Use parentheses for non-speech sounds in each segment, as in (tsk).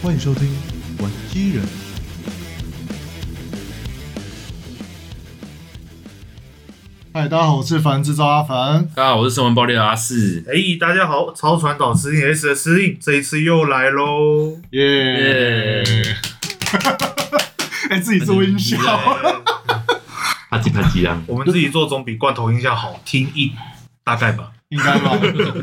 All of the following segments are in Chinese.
欢迎收听《玩机人》。嗨，大家好，我是凡制造阿凡。大家好，我是声闻爆裂的阿四。哎、欸，大家好，超传导司令 S 的司令，这一次又来喽！耶！(laughs) 哎，自己做音效，啪叽啪叽啊！我们自己做总比罐头音效好听一大概吧，应该吧。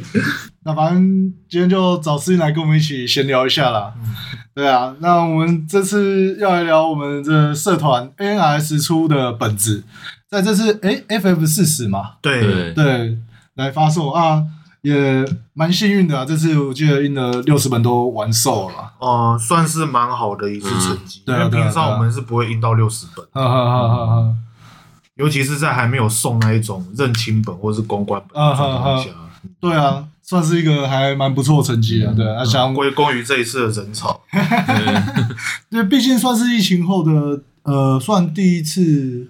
(laughs) 那反正今天就找司令来跟我们一起闲聊一下啦。嗯、对啊，那我们这次要来聊我们的社团 ANRS 出的本子。在这次哎，FF 四十嘛，对对，来发售啊，也蛮幸运的啊。这次我记得印了六十本都完售了，哦、呃，算是蛮好的一次成绩。对、嗯，因为平常我们是不会印到六十本，哈哈哈哈哈。尤其是在还没有送那一种认亲本或是公关本的状况下，对啊，算是一个还蛮不错的成绩啊。对，啊，想归功于这一次的人潮，(laughs) 对，毕竟算是疫情后的呃，算第一次。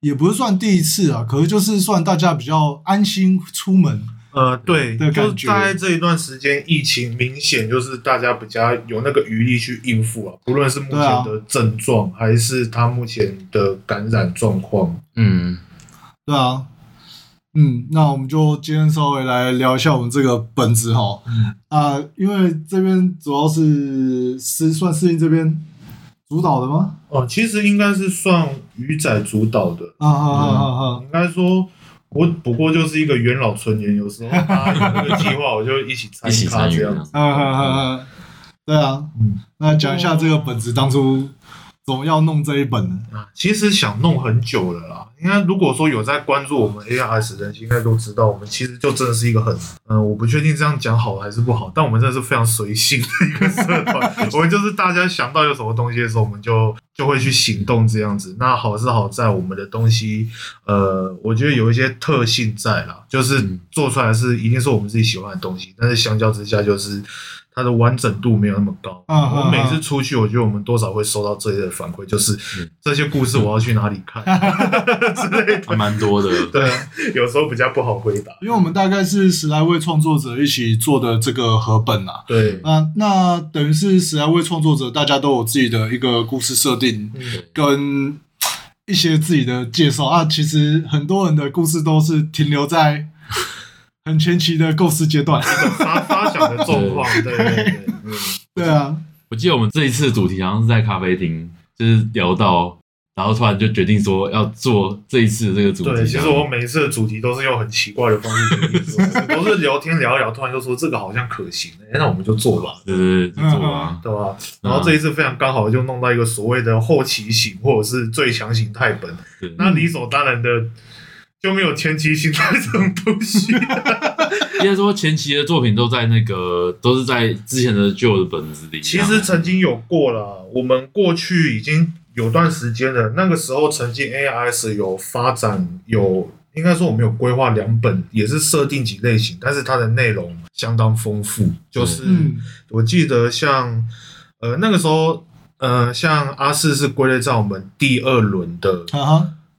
也不是算第一次啊，可是就是算大家比较安心出门。呃，对，就大概这一段时间，疫情明显就是大家比较有那个余力去应付啊，不论是目前的症状，还是他目前的感染状况。嗯，对啊，嗯，那我们就今天稍微来聊一下我们这个本子哈。嗯啊，因为这边主要是是算适应这边。主导的吗？哦，其实应该是算鱼仔主导的啊啊啊啊！应该说，我不过就是一个元老成员，有时候他 (laughs) 有那个计划，我就一起参与他这样子。啊啊啊啊！对啊，嗯，那讲一下这个本子当初。总要弄这一本呢？啊，其实想弄很久了啦。应该如果说有在关注我们 ARS 的人，应该都知道，我们其实就真的是一个很……嗯、呃，我不确定这样讲好还是不好，但我们真的是非常随性的一个社团。(laughs) 我们就是大家想到有什么东西的时候，我们就就会去行动这样子。那好是好在我们的东西，呃，我觉得有一些特性在啦，就是做出来是一定是我们自己喜欢的东西，但是相较之下就是。它的完整度没有那么高。我、uh, uh, uh, 每次出去，我觉得我们多少会收到这些的反馈，就是这些故事我要去哪里看 (laughs) 之类的，还蛮多的。对，有时候比较不好回答，因为我们大概是十来位创作者一起做的这个合本啊。对，啊，那等于是十来位创作者，大家都有自己的一个故事设定，跟一些自己的介绍啊。其实很多人的故事都是停留在。很前期的构思阶段，发发想的状况，(laughs) 对对对，对，嗯，对啊。我记得我们这一次的主题好像是在咖啡厅，就是聊到，然后突然就决定说要做这一次的这个主题。对，其实我每一次的主题都是用很奇怪的方式决定，(laughs) 都是聊天聊一聊，突然就说这个好像可行，哎，那我们就做吧，对对对，就做啊，对吧？然后这一次非常刚好就弄到一个所谓的后期型或者是最强型泰本，那理所当然的。就没有前期形态这种东西。(laughs) 应该说前期的作品都在那个，都是在之前的旧的本子里。其实曾经有过了，我们过去已经有段时间了。那个时候曾经 AIS 有发展，有应该说我们有规划两本，也是设定几类型，但是它的内容相当丰富。就是我记得像呃那个时候呃像阿四是归类在我们第二轮的。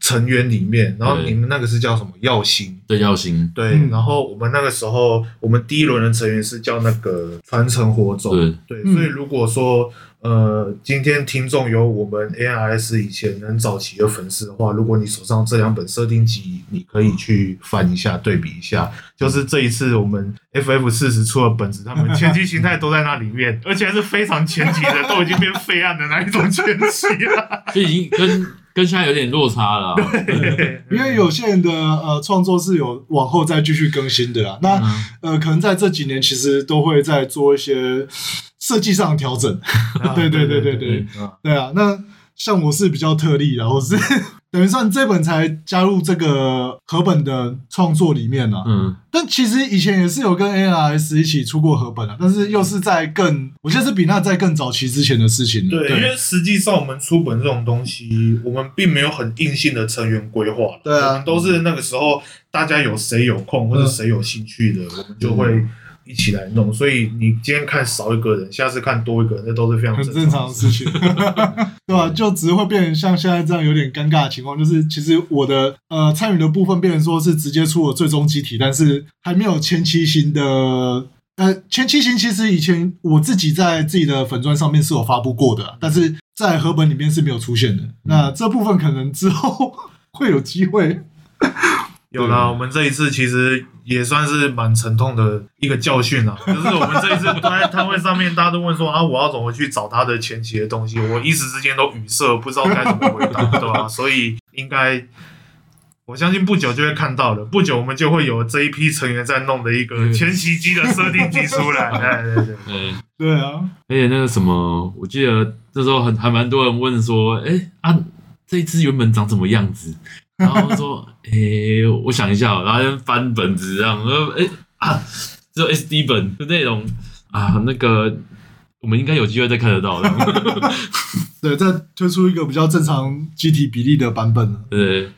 成员里面，然后你们那个是叫什么？耀星，对，耀星，对。然后我们那个时候，我们第一轮的成员是叫那个传承火种，对。对，所以如果说，呃，今天听众有我们 ARS 以前很早期的粉丝的话，如果你手上这两本设定集，你可以去翻一下，对比一下。就是这一次我们 FF 四十出的本子，他们前期形态都在那里面，而且还是非常前期的，都已经变废案的那一种前期了，(laughs) 就已经跟。跟现在有点落差了，对，因为有些人的呃创作是有往后再继续更新的啦。那呃，可能在这几年其实都会在做一些设计上的调整。(laughs) 对对对对对，对啊。那像我是比较特例然后是。等于算这本才加入这个合本的创作里面了，嗯，但其实以前也是有跟 ARS 一起出过合本的，但是又是在更，我觉得是比那在更早期之前的事情。对，对，因为实际上我们出本这种东西，我们并没有很硬性的成员规划，对啊，我们都是那个时候大家有谁有空或者谁有兴趣的，我们就会。一起来弄，所以你今天看少一个人，下次看多一个人，那都是非常正常很正常的事情，(laughs) 对吧、啊？就只是会变成像现在这样有点尴尬的情况，就是其实我的呃参与的部分变成说是直接出了最终机体，但是还没有前期型的呃，前期型其实以前我自己在自己的粉砖上面是有发布过的，但是在合本里面是没有出现的。嗯、那这部分可能之后会有机会。有啦，我们这一次其实也算是蛮沉痛的一个教训啦。(laughs) 就是我们这一次在摊位上面，大家都问说啊，我要怎么去找他的前期的东西？我一时之间都语塞，不知道该怎么回答，对吧？(laughs) 所以应该，我相信不久就会看到了。不久我们就会有这一批成员在弄的一个前期机的设定机出来。对 (laughs) 对对，对对啊！而且那个什么，我记得那时候很还蛮多人问说，哎、欸、啊，这一只原本长什么样子？然后说，诶、欸，我想一下，然后就翻本子这样，说，诶啊，只有 SD 本的内容啊，那个我们应该有机会再看得到的。(laughs) 对，再推出一个比较正常机体比例的版本。对。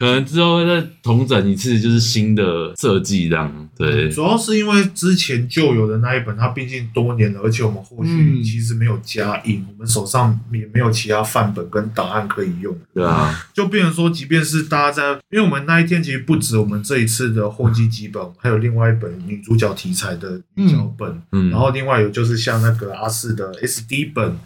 可能之后会再重整一次，就是新的设计这样。对，主要是因为之前旧有的那一本，它毕竟多年了，而且我们后续其实没有加印，嗯、我们手上也没有其他范本跟档案可以用。对啊，就变成说，即便是大家在，因为我们那一天其实不止我们这一次的后记几本，还有另外一本女主角题材的女角本，嗯，然后另外有就是像那个阿四的 SD 本，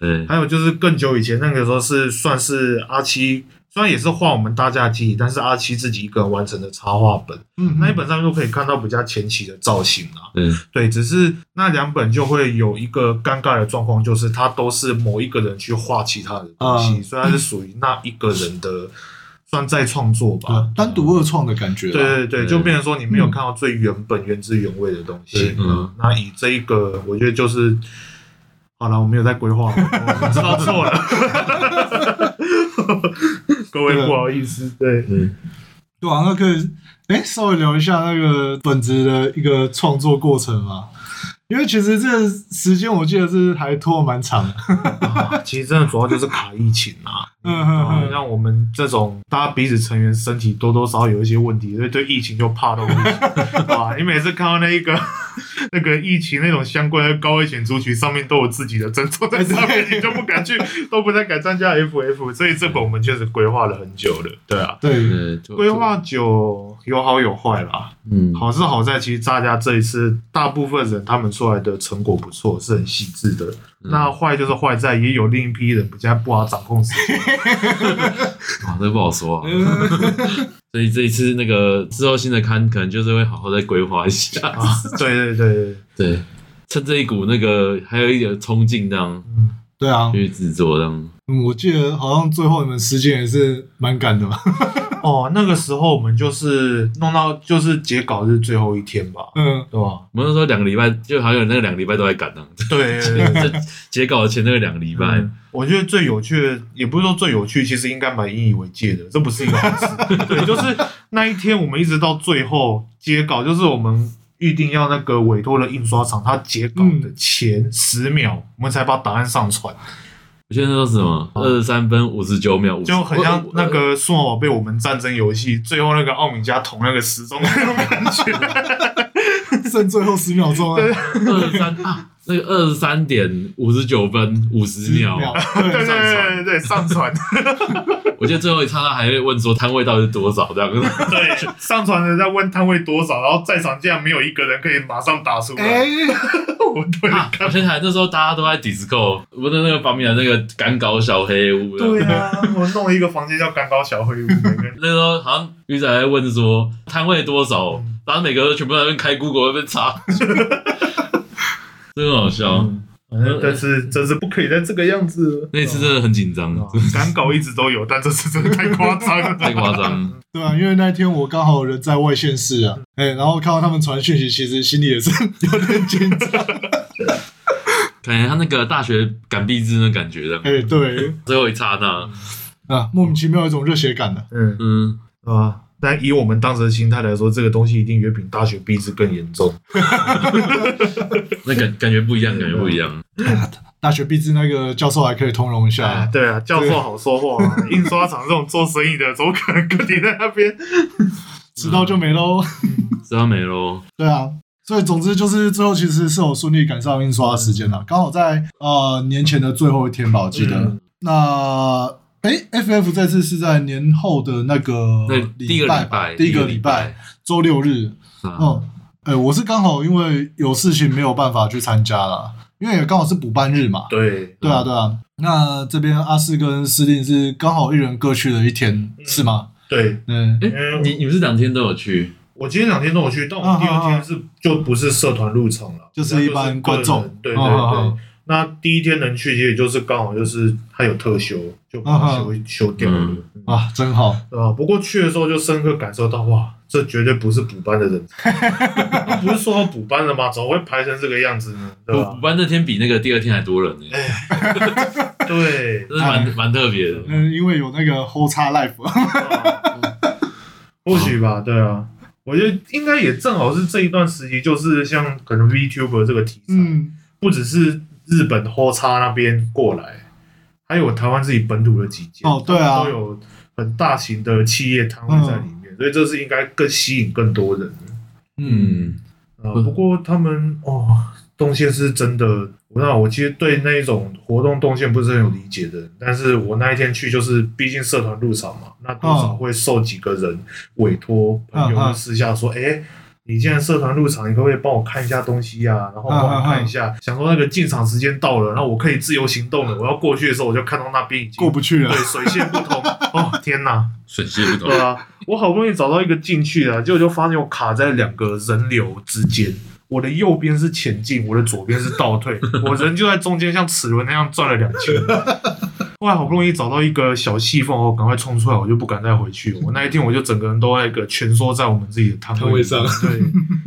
对，还有就是更久以前那个时候是算是阿七。虽然也是画我们大家的记忆，但是阿七自己一个人完成的插画本，嗯，那一本上就可以看到比较前期的造型啊，嗯，对，只是那两本就会有一个尴尬的状况，就是它都是某一个人去画其他的东西，虽然、嗯、是属于那一个人的算再创作吧，单独二创的感觉，对对对，就变成说你没有看到最原本原汁原味的东西，嗯，嗯，那以这一个，我觉得就是好了，我没有在规划，我知道错了。(laughs) 各位不好意思，对，嗯，对啊，那可以，哎，稍微聊一下那个本子的一个创作过程嘛。因为其实这个时间我记得是还拖蛮长的，啊，其实真的主要就是卡疫情啊，嗯 (laughs) 嗯，像我们这种大家彼此成员身体多多少少有一些问题，所以对疫情就怕到不行，(laughs) 哇！你每次看到那一个 (laughs) 那个疫情那种相关的高危险族群上面都有自己的症状在上面，你就不敢去，都不太敢参加 FF，所以这个我们确实规划了很久了，对啊，对，规划久有好有坏啦，嗯，好是好在其实大家这一次大部分人他们。出来的成果不错，是很细致的。嗯、那坏就是坏在也有另一批人比较不好掌控时间。(laughs) 啊，这不好说、啊。(laughs) 所以这一次那个之后新的刊，可能就是会好好再规划一下。啊、对对对 (laughs) 对，趁这一股那个还有一点冲劲，这样。嗯，对啊，去制作这样。嗯，我记得好像最后你们时间也是蛮赶的嘛。(laughs) 哦，那个时候我们就是弄到就是截稿日最后一天吧，嗯，对吧？我们说两个礼拜，就好像有那个两个礼拜都在赶呢。对，(laughs) 截稿的前那个两个礼拜，嗯，我觉得最有趣的，也不是说最有趣，其实应该蛮引以为戒的，这不是一个好事。(laughs) 对，就是那一天，我们一直到最后截稿，就是我们预定要那个委托的印刷厂，他截稿的前十秒，嗯，我们才把答案上传。我现在说什么？二十三分五十九秒，就很像那个《数码宝贝》我们战争游戏最后那个奥米加捅那个时钟那种感觉，(laughs) 剩最后十秒钟啊！二十三啊，那个二十三点五十九分五十秒，对对对对对，上传。(laughs) 我记得最后一刹那还会问说摊位到底是多少这样子。对，上传的在问摊位多少，然后在场竟然没有一个人可以马上打出来。欸、(laughs) 我对，而且还那时候大家都在 Discord，不是那个方面的那个赶稿小黑屋。对啊，我弄了一个房间叫赶稿小黑屋。(laughs) 那时候好像鱼仔还问说摊位多少，嗯、然后每个人全部在那边开 Google 那边查，真好笑。嗯但是真是不可以再这个样子。那次真的很紧张，赶稿一直都有，但这次真的太夸张了，(laughs) 太夸张。对啊，因为那天我刚好人在外县市啊，哎，然后看到他们传讯息，其实心里也是 (laughs) 有点紧张。感觉他那个大学赶毕制的感觉的，哎，对，最后一刹那啊，莫名其妙有一种热血感的，嗯嗯，啊。但以我们当时的心态来说，这个东西一定远比大学毕制更严重。(laughs) 那感感觉不一样，感觉不一样。(laughs) 大学毕制那个教授还可以通融一下，啊对啊，教授好说话。啊。(laughs) 印刷厂这种做生意的，怎么可能跟你在那边迟到就没喽？迟到没喽？对啊，所以总之就是最后其实是有顺利赶上印刷的时间了，刚好在呃年前的最后一天吧，我记得。嗯、那。哎，FF 这次是在年后的那个礼拜，第一个礼拜，第一个礼拜周六日。嗯，哎、欸，我是刚好因为有事情没有办法去参加了，因为也刚好是补班日嘛。对，对啊，对啊。那这边阿四跟司令是刚好一人各去了一天，嗯、是吗？对，嗯。哎、欸，你你们是两天都有去？我今天两天都有去，但我第二天是就不是社团入场了，啊，就是一般观众。对对对。啊啊啊那第一天能去，其实就是刚好就是他有特休，就把它休休掉了。啊，真好，对吧？不过去的时候就深刻感受到，哇，这绝对不是补班的人，(laughs) 不是说要补班的吗？怎么会排成这个样子呢？对吧？补班那天比那个第二天还多人呢。对，这是蛮蛮特别的。嗯，因为有那个 Whole X Life，或许吧，对啊，我觉得应该也正好是这一段时期，就是像可能 VTuber 这个题材，不只是。日本 HOTA 那边过来，还有台湾自己本土的几间哦，对啊，都有很大型的企业摊位在里面，嗯、所以这是应该更吸引更多人。嗯，啊，不过他们哦，动线是真的，我那我其实对那一种活动动线不是很有理解的，但是我那一天去就是，毕竟社团入场嘛，那多少会受几个人委托，朋友私下说，哎、欸。你既然社团入场，你可不可以帮我看一下东西呀、啊？然后帮我看一下，啊啊啊想说那个进场时间到了，然后我可以自由行动了。我要过去的时候，我就看到那边已经过不去了。对，水泄不通。(laughs) 哦，天哪，水泄不通。对啊，我好不容易找到一个进去的，结果就发现我卡在两个人流之间。我的右边是前进，我的左边是倒退，我人就在中间，像齿轮那样转了两圈。后来好不容易找到一个小细缝，我赶快冲出来，我就不敢再回去。我 (laughs) 那一天我就整个人都那个蜷缩在我们自己的摊位，位上。对，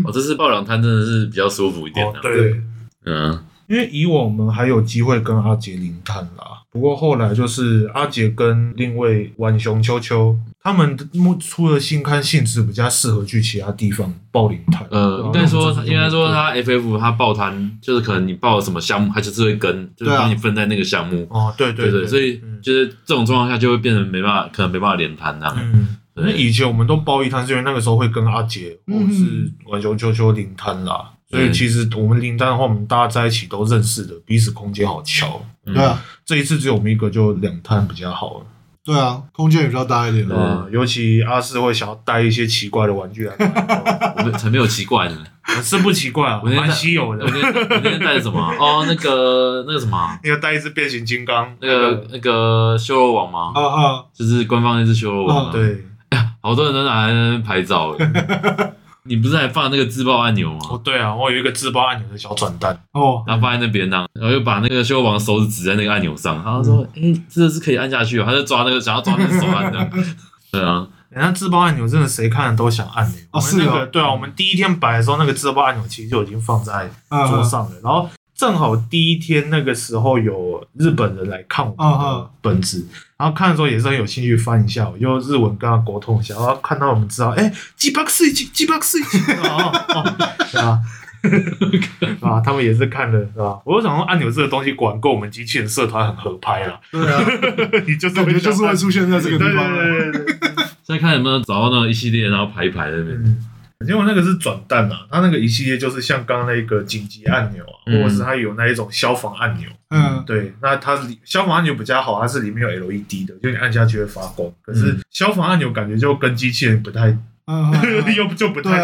哦，这次爆两摊真的是比较舒服一点的、啊。哦、对，嗯，因为以往我们还有机会跟阿杰零摊啦，不过后来就是阿杰跟另一位浣熊秋秋。他们出的新刊性质比较适合去其他地方报领摊。呃，应该说，应该说他 FF 他报摊，就是可能你报了什么项目，他就是会跟，就是帮你分在那个项目。哦，对对对，所以就是这种状况下就会变成没办法，可能没办法连摊这样。嗯，那以前我们都报一摊，是因为那个时候会跟阿杰或者是浣熊秋秋领摊啦。所以其实我们领摊的话，我们大家在一起都认识的，彼此空间好乔。对啊，这一次只有我们一个，就两摊比较好了。对啊，空间也比较大一点啊。尤其阿四会想要带一些奇怪的玩具来，(laughs) 我们才没有奇怪呢，是不奇怪啊，蛮稀有的。我今天我今天带的什么？哦，那个那个什么？你要带一只变形金刚，那个那个修罗王吗？啊啊，就是官方那只修罗王。对，(laughs) 好多人都拿来那边拍照。(laughs) 你不是还放那个自爆按钮吗？哦，对啊，我有一个自爆按钮的小转蛋哦，然后放在那边呢，然后又把那个修罗王手指指在那个按钮上，然后说：“哎、嗯，这个是可以按下去。”他就抓那个，想要抓那个手按的。对啊，(laughs) 人家自爆按钮真的谁看了都想按的。哦，是啊，对啊，我们第一天摆的时候，那个自爆按钮其实就已经放在桌上了，然后。正好第一天那个时候有日本人来看我们的本子，然后看的时候也是很有兴趣翻一下，我就日文跟他沟通一下，然后看到我们知道，哎，几百岁几几百岁，(laughs) 啊，(laughs) 啊，他们也是看了，是吧？我就想说按钮这个东西果然跟我们机器人社团很合拍了，对啊，(laughs) 你就是感觉就是会出现在这个地方，对对对再。看有没有找到那一系列，然后排一排在那边。因为那个是转蛋啊，它那个一系列就是像刚刚那个紧急按钮啊，或者是它有那一种消防按钮。嗯，对，那它消防按钮比较好，它是里面有 LED 的，就你按下去会发光。可是消防按钮感觉就跟机器人不太，(laughs) 又就不太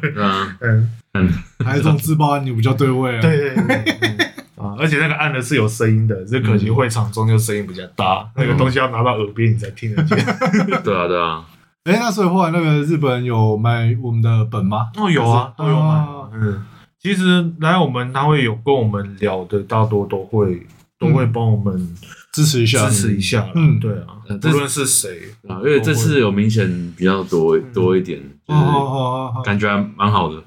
对了。嗯嗯，还有这种自爆按钮比较对位啊。对对对，(laughs) 啊，而且那个按的是有声音的，只可惜会场中就声音比较大，那个东西要拿到耳边你才听得见。(laughs) 对啊，对啊。哎，那所以后来那个日本人有买我们的本吗？哦，有啊，都有买。嗯，其实来我们他会有跟我们聊的，大多都会都会帮我们支持一下，支持一下。嗯，对啊，无论是谁啊，因为这次有明显比较多多一点，哦哦哦，感觉还蛮好的。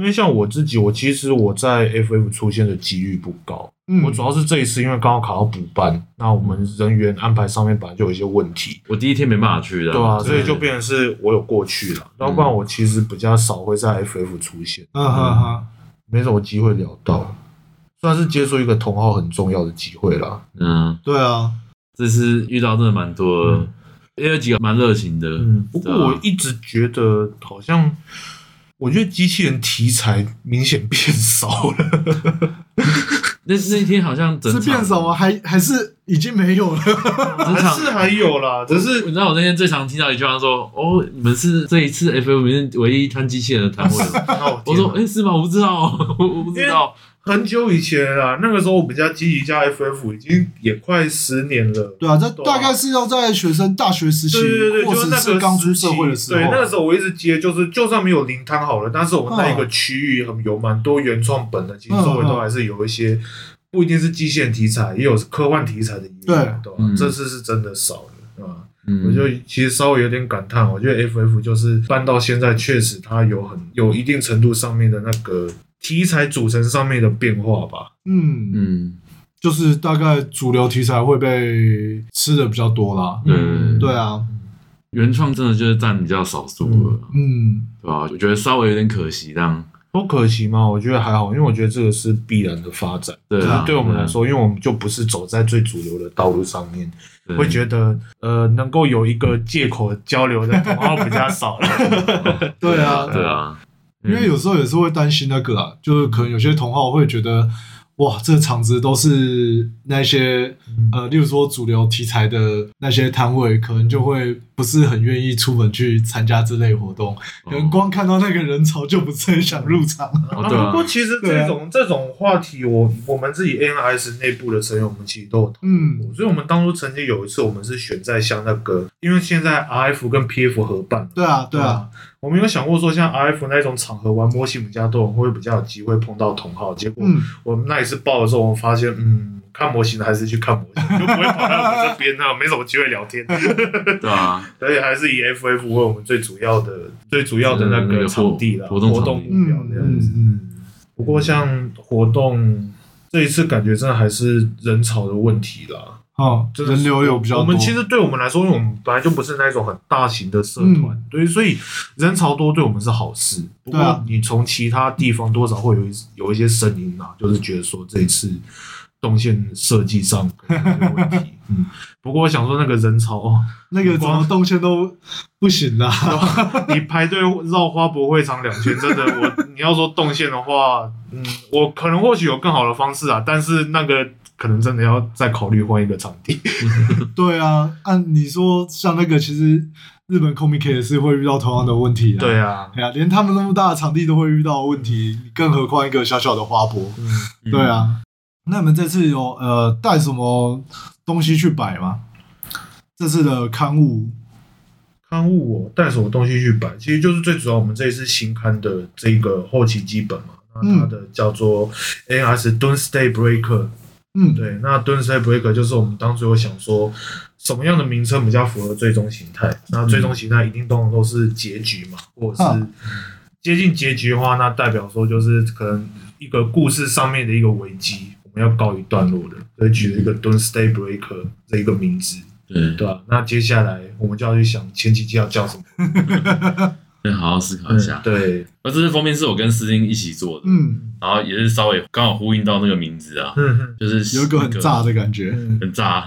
因为像我自己，我其实我在 FF 出现的几率不高。嗯，我主要是这一次，因为刚好考到补班，那我们人员安排上面本来就有一些问题。我第一天没办法去的，对啊，所以就变成是我有过去了，要不然我其实比较少会在 FF 出现。嗯哈哈，没什么机会聊到，算是接触一个同好很重要的机会啦。嗯，对啊，这次遇到真的蛮多的，也有几个蛮热情的。嗯，不过我一直觉得好像。我觉得机器人题材明显变少了。那那天好像整是变少吗？还还是已经没有了？还是还有啦，只是你知道我那天最常听到一句话说：“哦，你们是这一次里面唯一摊机器人的摊位。(laughs) ”我说：“哎、欸，是吗？我不知道，(laughs) 我我不知道。”很久以前啊，那个时候我们家积极加 FF 已经也快十年了。对啊，这大概是要在学生大学时期，对对对，或者是刚出社会的时候。对，那个时候我一直接，就是就算没有零摊好了，但是我们那一个区域很有蛮多原创本的，其实周围都还是有一些，不一定是机械题材，也有科幻题材的。对，对吧？这次是真的少了，啊。我就其实稍微有点感叹，我觉得 FF 就是搬到现在，确实它有很有一定程度上面的那个。题材组成上面的变化吧，嗯。嗯，就是大概主流题材会被吃的比较多啦，对对啊，原创真的就是占比较少数了，嗯，对吧？我觉得稍微有点可惜，这样不可惜吗？我觉得还好，因为我觉得这个是必然的发展，对啊，对我们来说，因为我们就不是走在最主流的道路上面，会觉得呃，能够有一个借口交流的同好比较少了，(laughs) 对啊，对啊。因为有时候也是会担心那个啊，就是可能有些同好会觉得，哇，这个场子都是那些呃，例如说主流题材的那些摊位，可能就会不是很愿意出门去参加这类活动，可能光看到那个人潮就不是很想入场。啊，不过其实这种这种话题，我我们自己 NS 内部的成员，我们其实都有讨论过。所以，我们当初曾经有一次，我们是选在像那个，因为现在 RF 跟 PF 合办，对啊，对啊。我们有想过说，像 RF 那种场合玩模型比较多，会比较有机会碰到同好？结果我们那一次报的时候，我们发现，嗯，看模型的还是去看模型，(laughs) 就不会跑到我们这边，那没什么机会聊天。对啊，(laughs) 而且还是以 FF 为我们最主要的、最主要的那个场地了，活动活动目标这样子。嗯，不过像活动这一次，感觉真的还是人潮的问题啦。哦，人流有比较多。我们其实对我们来说，因为我们本来就不是那种很大型的社团，嗯、对，所以人潮多对我们是好事。不过你从其他地方多少会有一有一些声音呐，就是觉得说这一次动线设计上有问题。(laughs) 嗯，不过我想说那个人潮哦，那个怎么动线都不行啦。(laughs) 你排队绕花博会场两圈，真的，我 (laughs) 你要说动线的话，嗯，我可能或许有更好的方式啊，但是那个。可能真的要再考虑换一个场地。对啊，按你说，像那个，其实日本 Comic 也是会遇到同样的问题。对啊，对啊，连他们那么大的场地都会遇到问题，更何况一个小小的花博。嗯，对啊。那你们这次有呃带什么东西去摆吗？这次的刊物，刊物我，带什么东西去摆？其实就是最主要，我们这一次新刊的这个后期基本嘛，那它的叫做 NS Don't Stay Breaker。嗯，对，那 Don't Stay Breaker 就是我们当初有想说，什么样的名称比较符合最终形态？那最终形态一定都能都是结局嘛，或者是接近结局的话，那代表说就是可能一个故事上面的一个危机，我们要告一段落的，所以取了一个 Don't Stay Breaker 这一个名字，对对吧？那接下来我们就要去想前几季要叫什么。(laughs) 先好好思考一下。嗯、对，那这次封面是我跟思丁一起做的，嗯，然后也是稍微刚好呼应到那个名字啊，嗯，就是有一个很炸的感觉，很炸，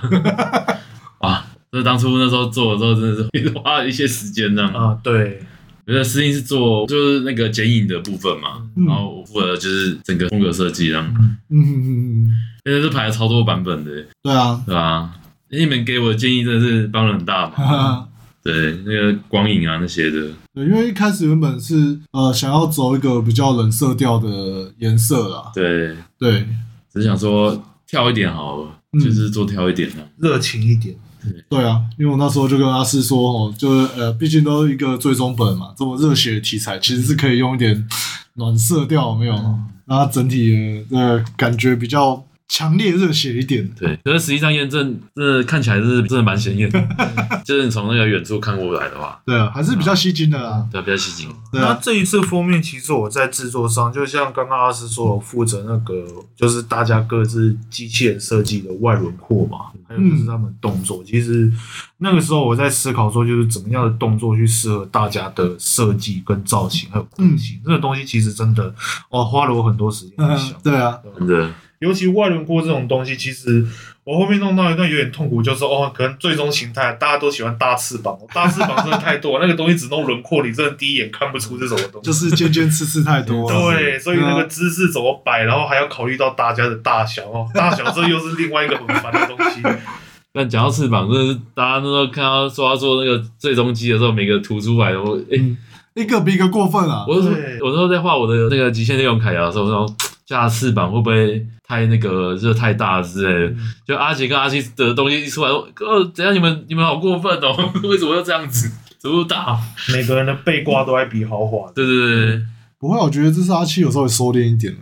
(laughs) 哇！这当初那时候做的时候，真的是花了一些时间呢。啊，对，觉得思丁是做就是那个剪影的部分嘛，嗯、然后我负责就是整个风格设计这样，嗯嗯嗯嗯，现在是排了超多版本的，对啊，对啊？你们给我的建议真的是帮了很大嘛。对，那个光影啊那些的，对，因为一开始原本是呃想要走一个比较冷色调的颜色啦，对。对，只是想说跳一点好了，嗯、就是做跳一点的，热情一点，对对啊，因为我那时候就跟阿四说哦，就是呃，毕竟都是一个最终本嘛，这么热血的题材，其实是可以用一点暖色调，没有，嗯、然后整体的呃感觉比较。强烈热血一点，对，可是实际上验证，这看起来是真的蛮显眼的，(laughs) 就是你从那个远处看过来的话，对啊，还是比较吸睛的啦，对，比较吸睛。那这一次封面，其实我在制作上，就像刚刚阿斯说，我负责那个，就是大家各自机器人设计的外轮廓嘛，还有就是他们动作。其实那个时候我在思考说，就是怎么样的动作去适合大家的设计跟造型还有个性。这个东西其实真的，哦，花了我很多时间去想。(laughs) 对啊，真的。尤其外轮廓这种东西，其实我后面弄到一段有点痛苦，就是哦，可能最终形态大家都喜欢大翅膀，大翅膀真的太多，(laughs) 那个东西只弄轮廓，你真的第一眼看不出是什么东西，就是尖尖刺刺太多了。对，所以那个姿势怎么摆，然后还要考虑到大家的大小哦，大小这又是另外一个很烦的东西。(laughs) 但讲到翅膀，真的是大家那时候看到说他做那个最终机的时候，每个图出来，我哎。欸一个比一个过分啊！我是我那时候在画我的那个极限内容铠甲的时候，我说 (tsk) 加翅膀会不会太那个，就是太大之类的？嗯、就阿杰跟阿七的东西一出来，说哥怎样？你们你们好过分哦！(laughs) 为什么要这样子？怎么大？每个人的背挂都在比豪华。对对对，不会，我觉得这是阿七有时候会收敛一点了。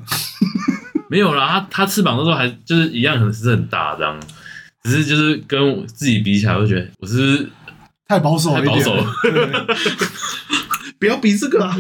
没有啦，他他翅膀那时候还就是一样，很是很大这样，只是就是跟我自己比起来，我就觉得我是太保守了，太保守了。不要比这个啊，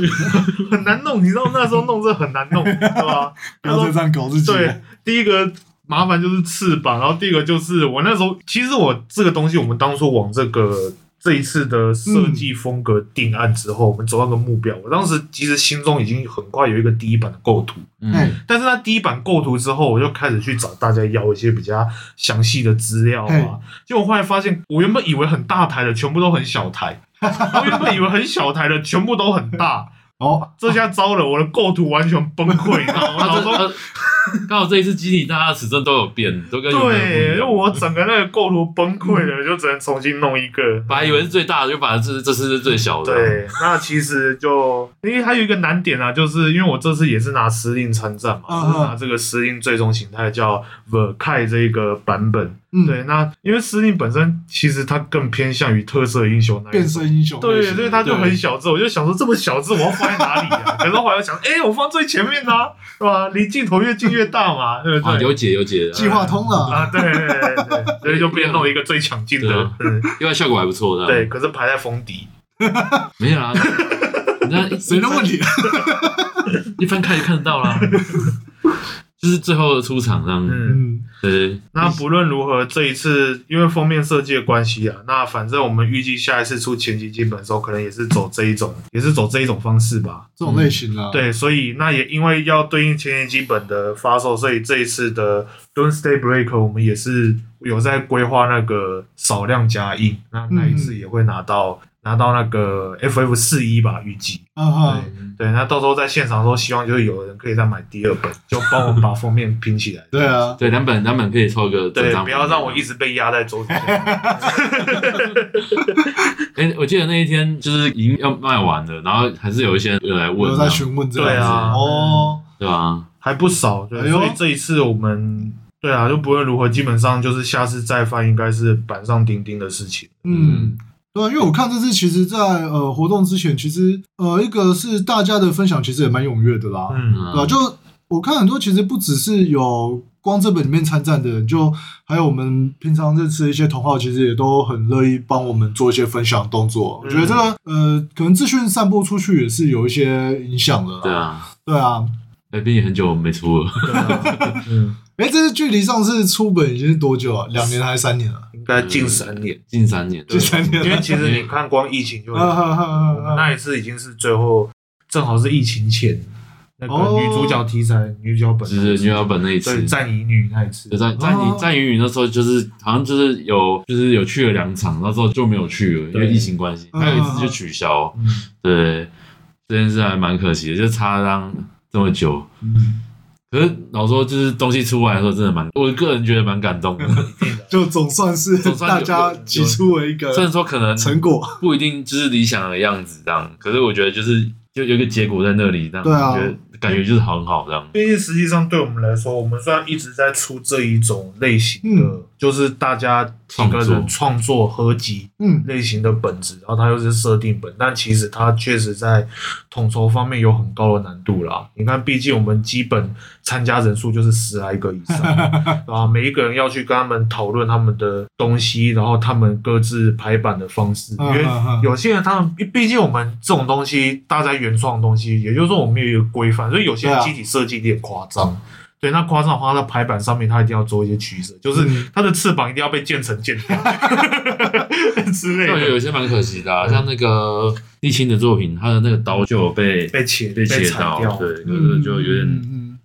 很难弄，你知道那时候弄这很难弄，对吧？(laughs) 不要再这样搞自己。对，第一个麻烦就是翅膀，然后第二个就是我那时候，其实我这个东西，我们当初往这个这一次的设计风格定案之后，嗯、我们走到个目标。我当时其实心中已经很快有一个第一版的构图，嗯，但是那第一版构图之后，我就开始去找大家要一些比较详细的资料啊。结果后来发现，我原本以为很大台的，全部都很小台。(laughs) 我原本以为很小台的全部都很大，哦，这下糟了，我的构图完全崩溃，你知道吗？(laughs) (laughs) 刚好这一次机体大家的尺寸都有变，都跟对，因为我整个那个构图崩溃了，(laughs) 就只能重新弄一个。本来以为是最大的，就反正这是这次是最小的。对，那其实就因为还有一个难点啊，就是因为我这次也是拿司令参战嘛，就是拿这个司令最终形态叫 Verkai 这一个版本。嗯，对，那因为司令本身其实它更偏向于特色英雄那变身英雄，对，所以它就很小只。我就想说这么小只，我要放在哪里啊？(laughs) 可是后来又想，哎，我放最前面啊，是吧？离镜头越近。越大嘛，对不对？有解有解，计划通了啊！对对对，所以就变弄一个最强劲的，因为效果还不错的。对，可是排在封底，(laughs) 没有啊？那 (laughs) 谁的问题？一翻开就看得到了，(laughs) 就是最后的出场这样。嗯。对，那不论如何，这一次因为封面设计的关系啊，那反正我们预计下一次出前期基本的时候，可能也是走这一种，也是走这一种方式吧，这种类型啊。对，所以那也因为要对应前期基本的发售，所以这一次的 Doomsday Breaker 我们也是有在规划那个少量加印，那那一次也会拿到。拿到那个 FF 四一吧，预计。对对，那到时候在现场的时候，希望就是有人可以再买第二本，就帮我们把封面拼起来。(laughs) 对啊，对，两本两本可以凑个。对，不要让我一直被压在桌子上。(laughs) 哎，我记得那一天就是已经要卖完了，然后还是有一些人来问，有在询问这样子。对啊，哦，对吧？还不少，对，所以这一次我们对啊，就不论如何，基本上就是下次再发应该是板上钉钉的事情。嗯。对，因为我看这次其实在，在呃活动之前，其实呃一个是大家的分享，其实也蛮踊跃的啦。嗯，对吧？就我看很多，其实不只是有光这本里面参战的人，就还有我们平常认识的一些同好，其实也都很乐意帮我们做一些分享动作。嗯、我觉得这个呃，可能资讯散播出去也是有一些影响的啦。对啊，对啊。哎，毕竟很久没出了。嗯。(laughs) 哎，这是距离上次出本已经是多久啊？两年还是三年了？应该近三年，近三年，近三年。因为其实你看，光疫情就 (laughs) 那一次已经是最后，正好是疫情前那个女主角题材、女主角本，是女主角本那一次，对，战乙女那一次。战战乙战乙女那时候就是好像就是有就是有去了两场，那时候就没有去了，因为疫情关系。还有一次就取消，对，这件事还蛮可惜的，就差了这么久。可是老说，就是东西出来的时候，真的蛮，我个人觉得蛮感动的。(laughs) 就总算是大家挤出了一个，虽然说可能成果不一定就是理想的样子这样，可是我觉得就是就有一个结果在那里，这样，对啊，我觉得感觉就是很好这样。毕竟实际上对我们来说，我们虽然一直在出这一种类型的。嗯就是大家几个人创作合集，嗯，类型的本子，嗯、然后它又是设定本，但其实它确实在统筹方面有很高的难度啦。你看，毕竟我们基本参加人数就是十来个以上，(laughs) 然后每一个人要去跟他们讨论他们的东西，然后他们各自排版的方式，因为有些人他们毕竟我们这种东西，大家原创的东西，也就是说我们有一个规范，所以有些人机体设计有点夸张。对，那夸张的话，在排版上面，它一定要做一些取舍，就是它的翅膀一定要被建成建掉 (laughs) 之类的。我觉得有些蛮可惜的，像那个沥青的作品，它的那个刀就有被被切被切到，对，就是就有点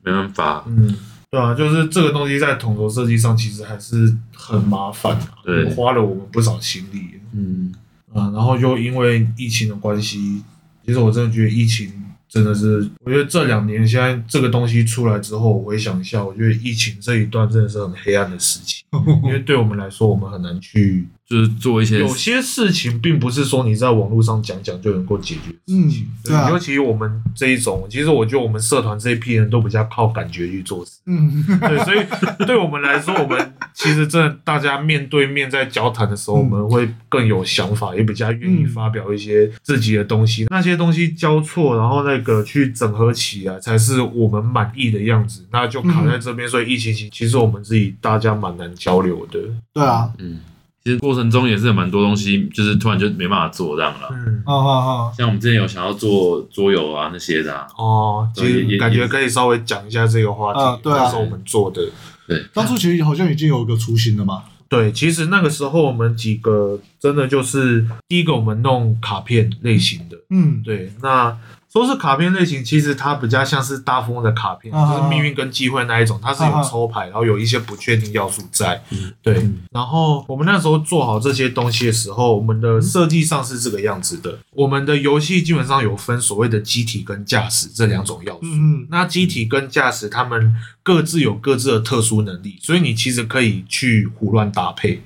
没办法。嗯，对啊，就是这个东西在统筹设计上其实还是很麻烦的，对，花了我们不少心力。嗯啊，然后又因为疫情的关系，其实我真的觉得疫情真的是，我觉得这两年现在这个东西出来之后，我回想一下，我觉得疫情这一段真的是很黑暗的时期，(laughs) 因为对我们来说，我们很难去。就是做一些有些事情，并不是说你在网络上讲讲就能够解决事情。嗯，对啊。尤其我们这一种，其实我觉得我们社团这一批人都比较靠感觉去做事。嗯，对，所以对我们来说，我们其实真的大家面对面在交谈的时候，我们会更有想法，也比较愿意发表一些自己的东西。那些东西交错，然后那个去整合起来，才是我们满意的样子。那就卡在这边，所以疫情期其实我们自己大家蛮难交流的。对啊，嗯。其实过程中也是有蛮多东西，就是突然就没办法做这样了。嗯，好好好，像我们之前有想要做桌游啊那些的。啊。哦，其实感觉可以稍微讲一下这个话题。啊，对啊，那时候我们做的。对，当初其实好像已经有一个雏形了嘛。对，其实那个时候我们几个真的就是第一个，我们弄卡片类型的。嗯，对，那。都是卡片类型，其实它比较像是大富翁的卡片，啊、就是命运跟机会那一种，它是有抽牌，啊、然后有一些不确定要素在。嗯、对，嗯、然后我们那时候做好这些东西的时候，我们的设计上是这个样子的。嗯、我们的游戏基本上有分所谓的机体跟驾驶这两种要素。嗯，那机体跟驾驶，他们各自有各自的特殊能力，所以你其实可以去胡乱搭配。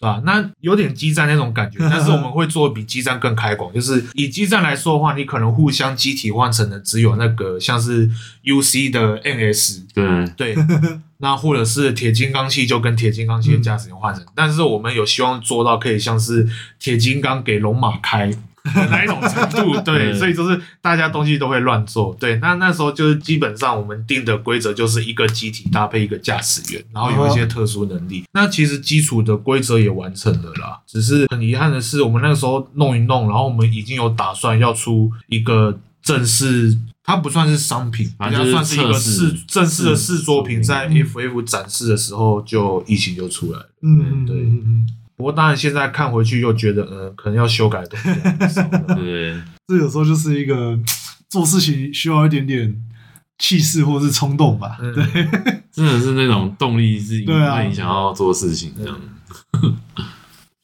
对吧？那有点机战那种感觉，(laughs) 但是我们会做比机战更开广。就是以机战来说的话，你可能互相机体换成的只有那个像是 UC 的 NS，对对，那或者是铁金刚系就跟铁金刚系的驾驶员换成。嗯、但是我们有希望做到可以像是铁金刚给龙马开。哪一种程度？(laughs) 对，所以就是大家东西都会乱做。对，那那时候就是基本上我们定的规则就是一个机体搭配一个驾驶员，然后有一些特殊能力。那其实基础的规则也完成了啦，只是很遗憾的是，我们那个时候弄一弄，然后我们已经有打算要出一个正式，它不算是商品，好像算是一个试正式的试作品，在 FF 展示的时候就疫情就出来了。嗯，对。不过当然，现在看回去又觉得，呃，可能要修改的东西。(laughs) 对，这有时候就是一个做事情需要一点点气势或是冲动吧。对，(laughs) 真的是那种动力是引发你想要做事情这样。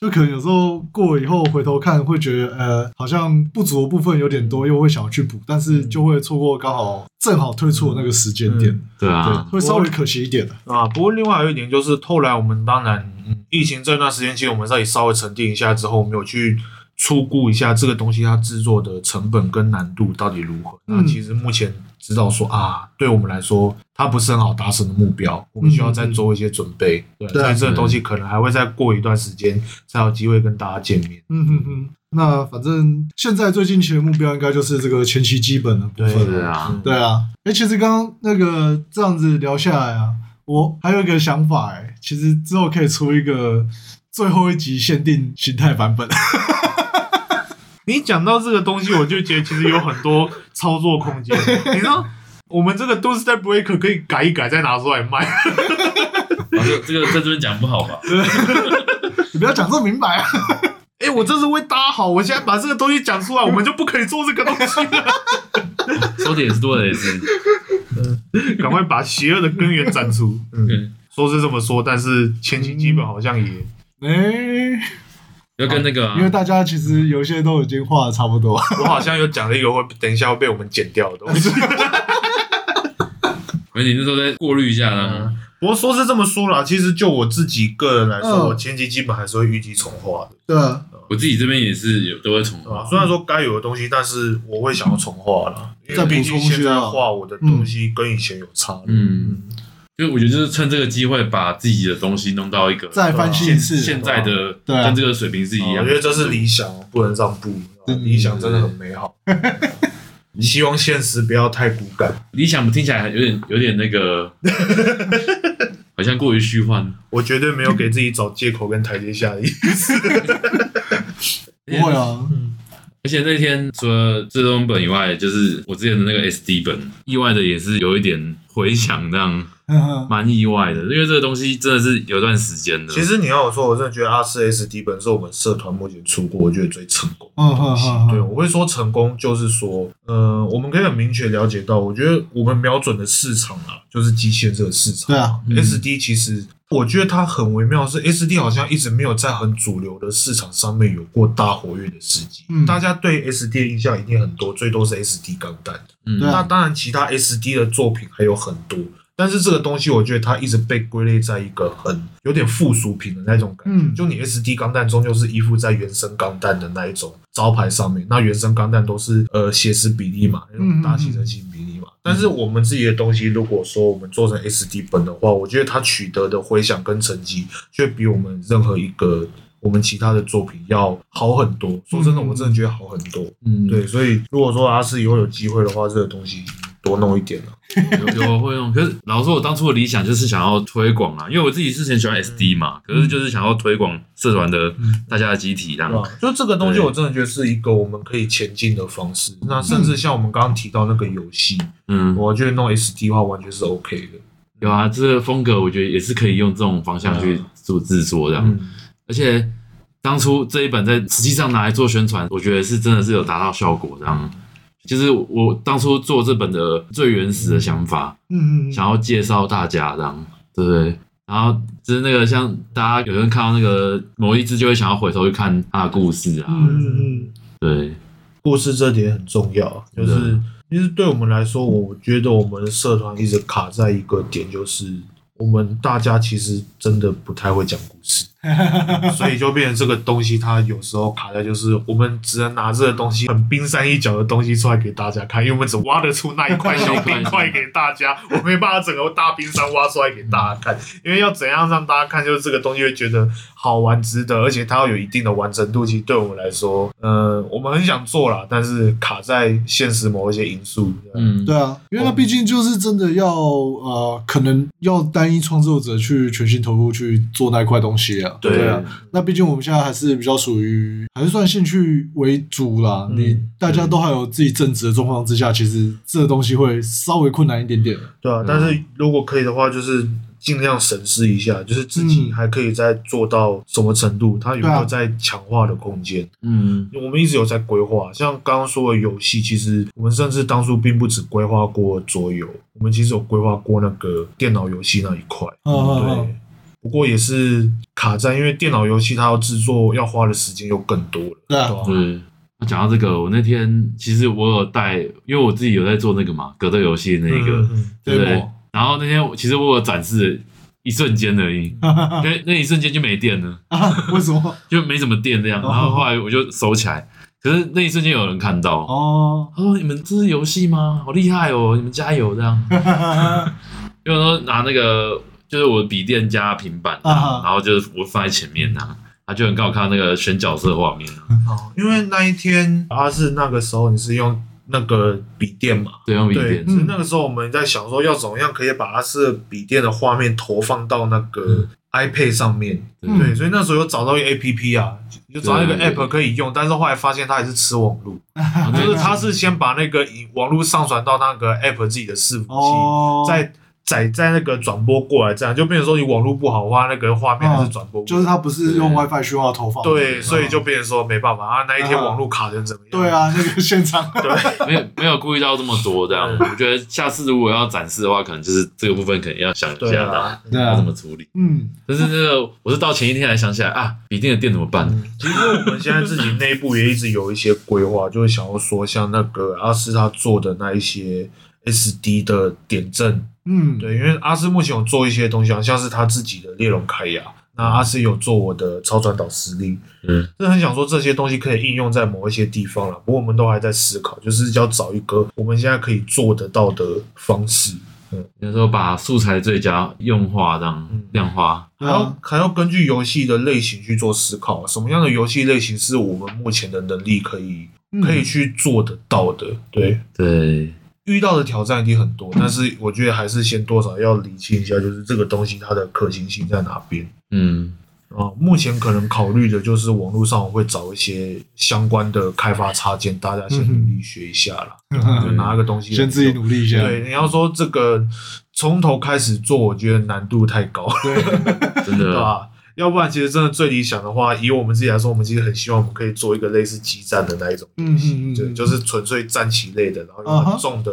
就可能有时候过了以后回头看，会觉得呃，好像不足的部分有点多，又会想要去补，但是就会错过刚好正好推出的那个时间点。对啊，会稍微可惜一点啊。不过另外还有一点就是，后来我们当然。嗯，疫情这段时间，其实我们这里稍微沉淀一下之后，我们有去初估一下这个东西它制作的成本跟难度到底如何。嗯、那其实目前知道说啊，对我们来说，它不是很好达成的目标，我们需要再做一些准备。嗯、对，所以这个东西可能还会再过一段时间才有机会跟大家见面。嗯哼哼，那反正现在最近期的目标应该就是这个前期基本的部分。对啊，对啊。哎、欸，其实刚刚那个这样子聊下来啊。我还有一个想法哎，其实之后可以出一个最后一集限定形态版本。你讲到这个东西，我就觉得其实有很多操作空间。(laughs) 你知道，我们这个 Doomsday Breaker 可以改一改，再拿出来卖。这这个在这边讲不好吧？(laughs) 你不要讲这么明白啊！(laughs) 哎、欸，我这是会搭好，我现在把这个东西讲出来，我们就不可以做这个东西了。说的也是，对的也是。赶快把邪恶的根源斩除。嗯，说是这么说，但是前期基本好像也，哎、欸，要跟那个、啊，因为大家其实有些都已经画的差不多。(laughs) 我好像有讲了一个会等一下会被我们剪掉的东西。(laughs) 而你那时候再过滤一下啦、嗯？不过说是这么说啦，其实就我自己个人来说，嗯、我前期基本还是会预计重画的。对啊，我自己这边也是有都会重画。虽然说该有的东西，但是我会想要重画啦。再补充一下，画我的东西跟以前有差。嗯，就我觉得就是趁这个机会把自己的东西弄到一个再翻新一次，现在的跟这个水平是一样。我觉得这是理想，不能让步。理想真的很美好。(laughs) 你希望现实不要太骨感。理想听起来有点有点那个，(laughs) 好像过于虚幻。我绝对没有给自己找借口跟台阶下的意思。(laughs) 不会啊，而且那天除了最终本以外，就是我之前的那个 SD 本，意外的也是有一点回响，这样蛮意外的，因为这个东西真的是有段时间的。其实你要我说，我真的觉得阿四 SD 本是我们社团目前出过我觉得最成功的东西。对，我会说成功，就是说，呃，我们可以很明确了解到，我觉得我们瞄准的市场啊，就是机械这个市场。对啊，SD 其实。我觉得它很微妙，是 SD 好像一直没有在很主流的市场上面有过大活跃的时机。嗯，大家对 SD 的印象一定很多，最多是 SD 钢弹。嗯，那当然其他 SD 的作品还有很多，但是这个东西我觉得它一直被归类在一个很有点附属品的那种感觉。嗯，就你 SD 钢弹终究是依附在原生钢弹的那一种招牌上面，那原生钢弹都是呃写实比例嘛，那种大气成型比例嘛。但是我们自己的东西，如果说我们做成 SD 本的话，我觉得它取得的回响跟成绩，却比我们任何一个我们其他的作品要好很多。说真的，我真的觉得好很多。嗯，对，所以如果说阿四以后有机会的话，这个东西。多弄一点了，有有会用。可是老实说，我当初的理想就是想要推广啊，因为我自己之前喜欢 SD 嘛，可是就是想要推广社团的大家的集体，这样。就这个东西，我真的觉得是一个我们可以前进的方式。那甚至像我们刚刚提到那个游戏，嗯，我觉得弄 SD 的话完全是 OK 的。有啊，这个风格我觉得也是可以用这种方向去做制作这样。而且当初这一本在实际上拿来做宣传，我觉得是真的是有达到效果这样。就是我当初做这本的最原始的想法，嗯嗯，想要介绍大家这样，对不对？然后就是那个像大家有人看到那个某一只，就会想要回头去看他的故事啊，嗯嗯，对，故事这点很重要，就是其实对我们来说，我觉得我们的社团一直卡在一个点，就是我们大家其实真的不太会讲故事。(laughs) 所以就变成这个东西，它有时候卡在就是我们只能拿这个东西很冰山一角的东西出来给大家看，因为我们只挖得出那一块小冰块给大家，我没办法整个大冰山挖出来给大家看，因为要怎样让大家看，就是这个东西会觉得好玩、值得，而且它要有一定的完成度。其实对我们来说，呃，我们很想做啦，但是卡在现实某一些因素。嗯，对啊，因为它毕竟就是真的要呃，可能要单一创作者去全心投入去做那块东西啊。对啊，那毕竟我们现在还是比较属于还是算兴趣为主啦。嗯、你大家都还有自己正职的状况之下，其实这个东西会稍微困难一点点。对啊，但是如果可以的话，就是尽量审视一下，就是自己还可以再做到什么程度，它有没有在强化的空间。嗯，我们一直有在规划，像刚刚说的游戏，其实我们甚至当初并不只规划过桌游，我们其实有规划过那个电脑游戏那一块。嗯，对。不过也是卡在，因为电脑游戏它要制作要花的时间又更多了。对啊，对。那讲到这个，我那天其实我有带，因为我自己有在做那个嘛，格斗游戏那个，嗯嗯、对不对？然后那天其实我有展示一瞬间而已，因为那一瞬间就没电了。啊？为什么？(laughs) 就没什么电这样。然后后来我就收起来，可是那一瞬间有人看到哦，他说：“你们这是游戏吗？好厉害哦！你们加油这样。”因为我说拿那个。就是我笔电加平板，啊、然后就是我放在前面呐，他就很刚好看到那个选角色画面。哦，因为那一天他是那个时候你是用那个笔电嘛？对，用笔电。所以那个时候我们在想说要怎么样可以把阿士笔电的画面投放到那个 iPad 上面。嗯、对，所以那时候有找到一个 APP 啊，就找到一个 App 可以用，但是后来发现它还是吃网络，就是他是先把那个网络上传到那个 App 自己的伺服器，哦、再。载在那个转播过来，这样就变成说你网络不好的话，那个画面还是转播过来。就是它不是用 WiFi 讯号投放。对，所以就变成说没办法啊，那一天网络卡成怎么样？对啊，那个现场 (laughs) 对，没有没有顾虑到这么多这样。我觉得下次如果要展示的话，可能就是这个部分可能要想一下啦，要怎么处理。嗯，但是这个我是到前一天才想起来啊，笔电的电怎么办？其实我们现在自己内部也一直有一些规划，就是想要说像那个阿斯他做的那一些 SD 的点阵。嗯，对，因为阿斯目前有做一些东西，像是他自己的猎龙开牙，那阿斯有做我的超传导实力，嗯，是很想说这些东西可以应用在某一些地方了。不过我们都还在思考，就是要找一个我们现在可以做得到的方式。嗯，比如说把素材最佳用化这样量化，还要还要根据游戏的类型去做思考，什么样的游戏类型是我们目前的能力可以可以去做得到的？对对。遇到的挑战一定很多，但是我觉得还是先多少要理清一下，就是这个东西它的可行性在哪边。嗯，啊，目前可能考虑的就是网络上我会找一些相关的开发插件，大家先努力学一下啦，就拿一个东西 (laughs) 先自己努力一下。对，你要说这个从头开始做，我觉得难度太高，对，(laughs) 真的，(laughs) 对吧？要不然，其实真的最理想的话，以我们自己来说，我们其实很希望我们可以做一个类似激战的那一种东西，嗯嗯嗯，对，就是纯粹战棋类的，然后有很重的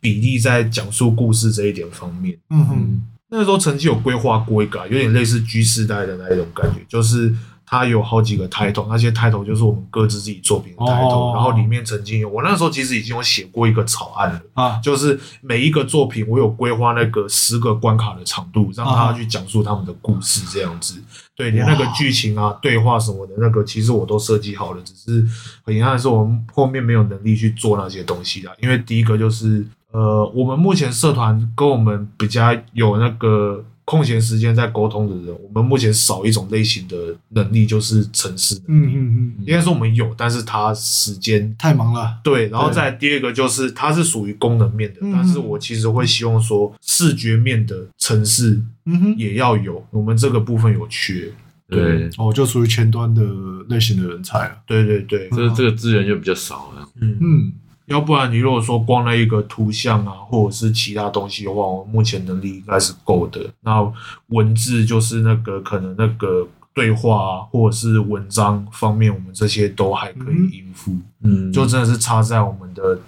比例在讲述故事这一点方面。嗯哼，那个时候曾经有规划过一个，有点类似 G 世代的那一种感觉，就是。它有好几个 title，那些 title 就是我们各自自己作品的 title，、哦、然后里面曾经有我那时候其实已经有写过一个草案了啊，就是每一个作品我有规划那个十个关卡的长度，让他去讲述他们的故事这样子。对，连那个剧情啊、对话什么的，那个其实我都设计好了，只是很遗憾的是我们后面没有能力去做那些东西啦。因为第一个就是呃，我们目前社团跟我们比较有那个。空闲时间在沟通的人，我们目前少一种类型的能力，就是城市能力。嗯嗯嗯，应该说我们有，但是他时间太忙了。对，然后再第二个就是它是属于功能面的，但是我其实会希望说视觉面的城市，嗯哼，也要有。我们这个部分有缺，对，哦，就属于前端的类型的人才了。对对对，这这个资源就比较少了。嗯嗯。要不然，你如果说光那一个图像啊，或者是其他东西的话，我目前能力应该是够的。那文字就是那个可能那个对话啊，或者是文章方面，我们这些都还可以应付。嗯，就真的是差在我们的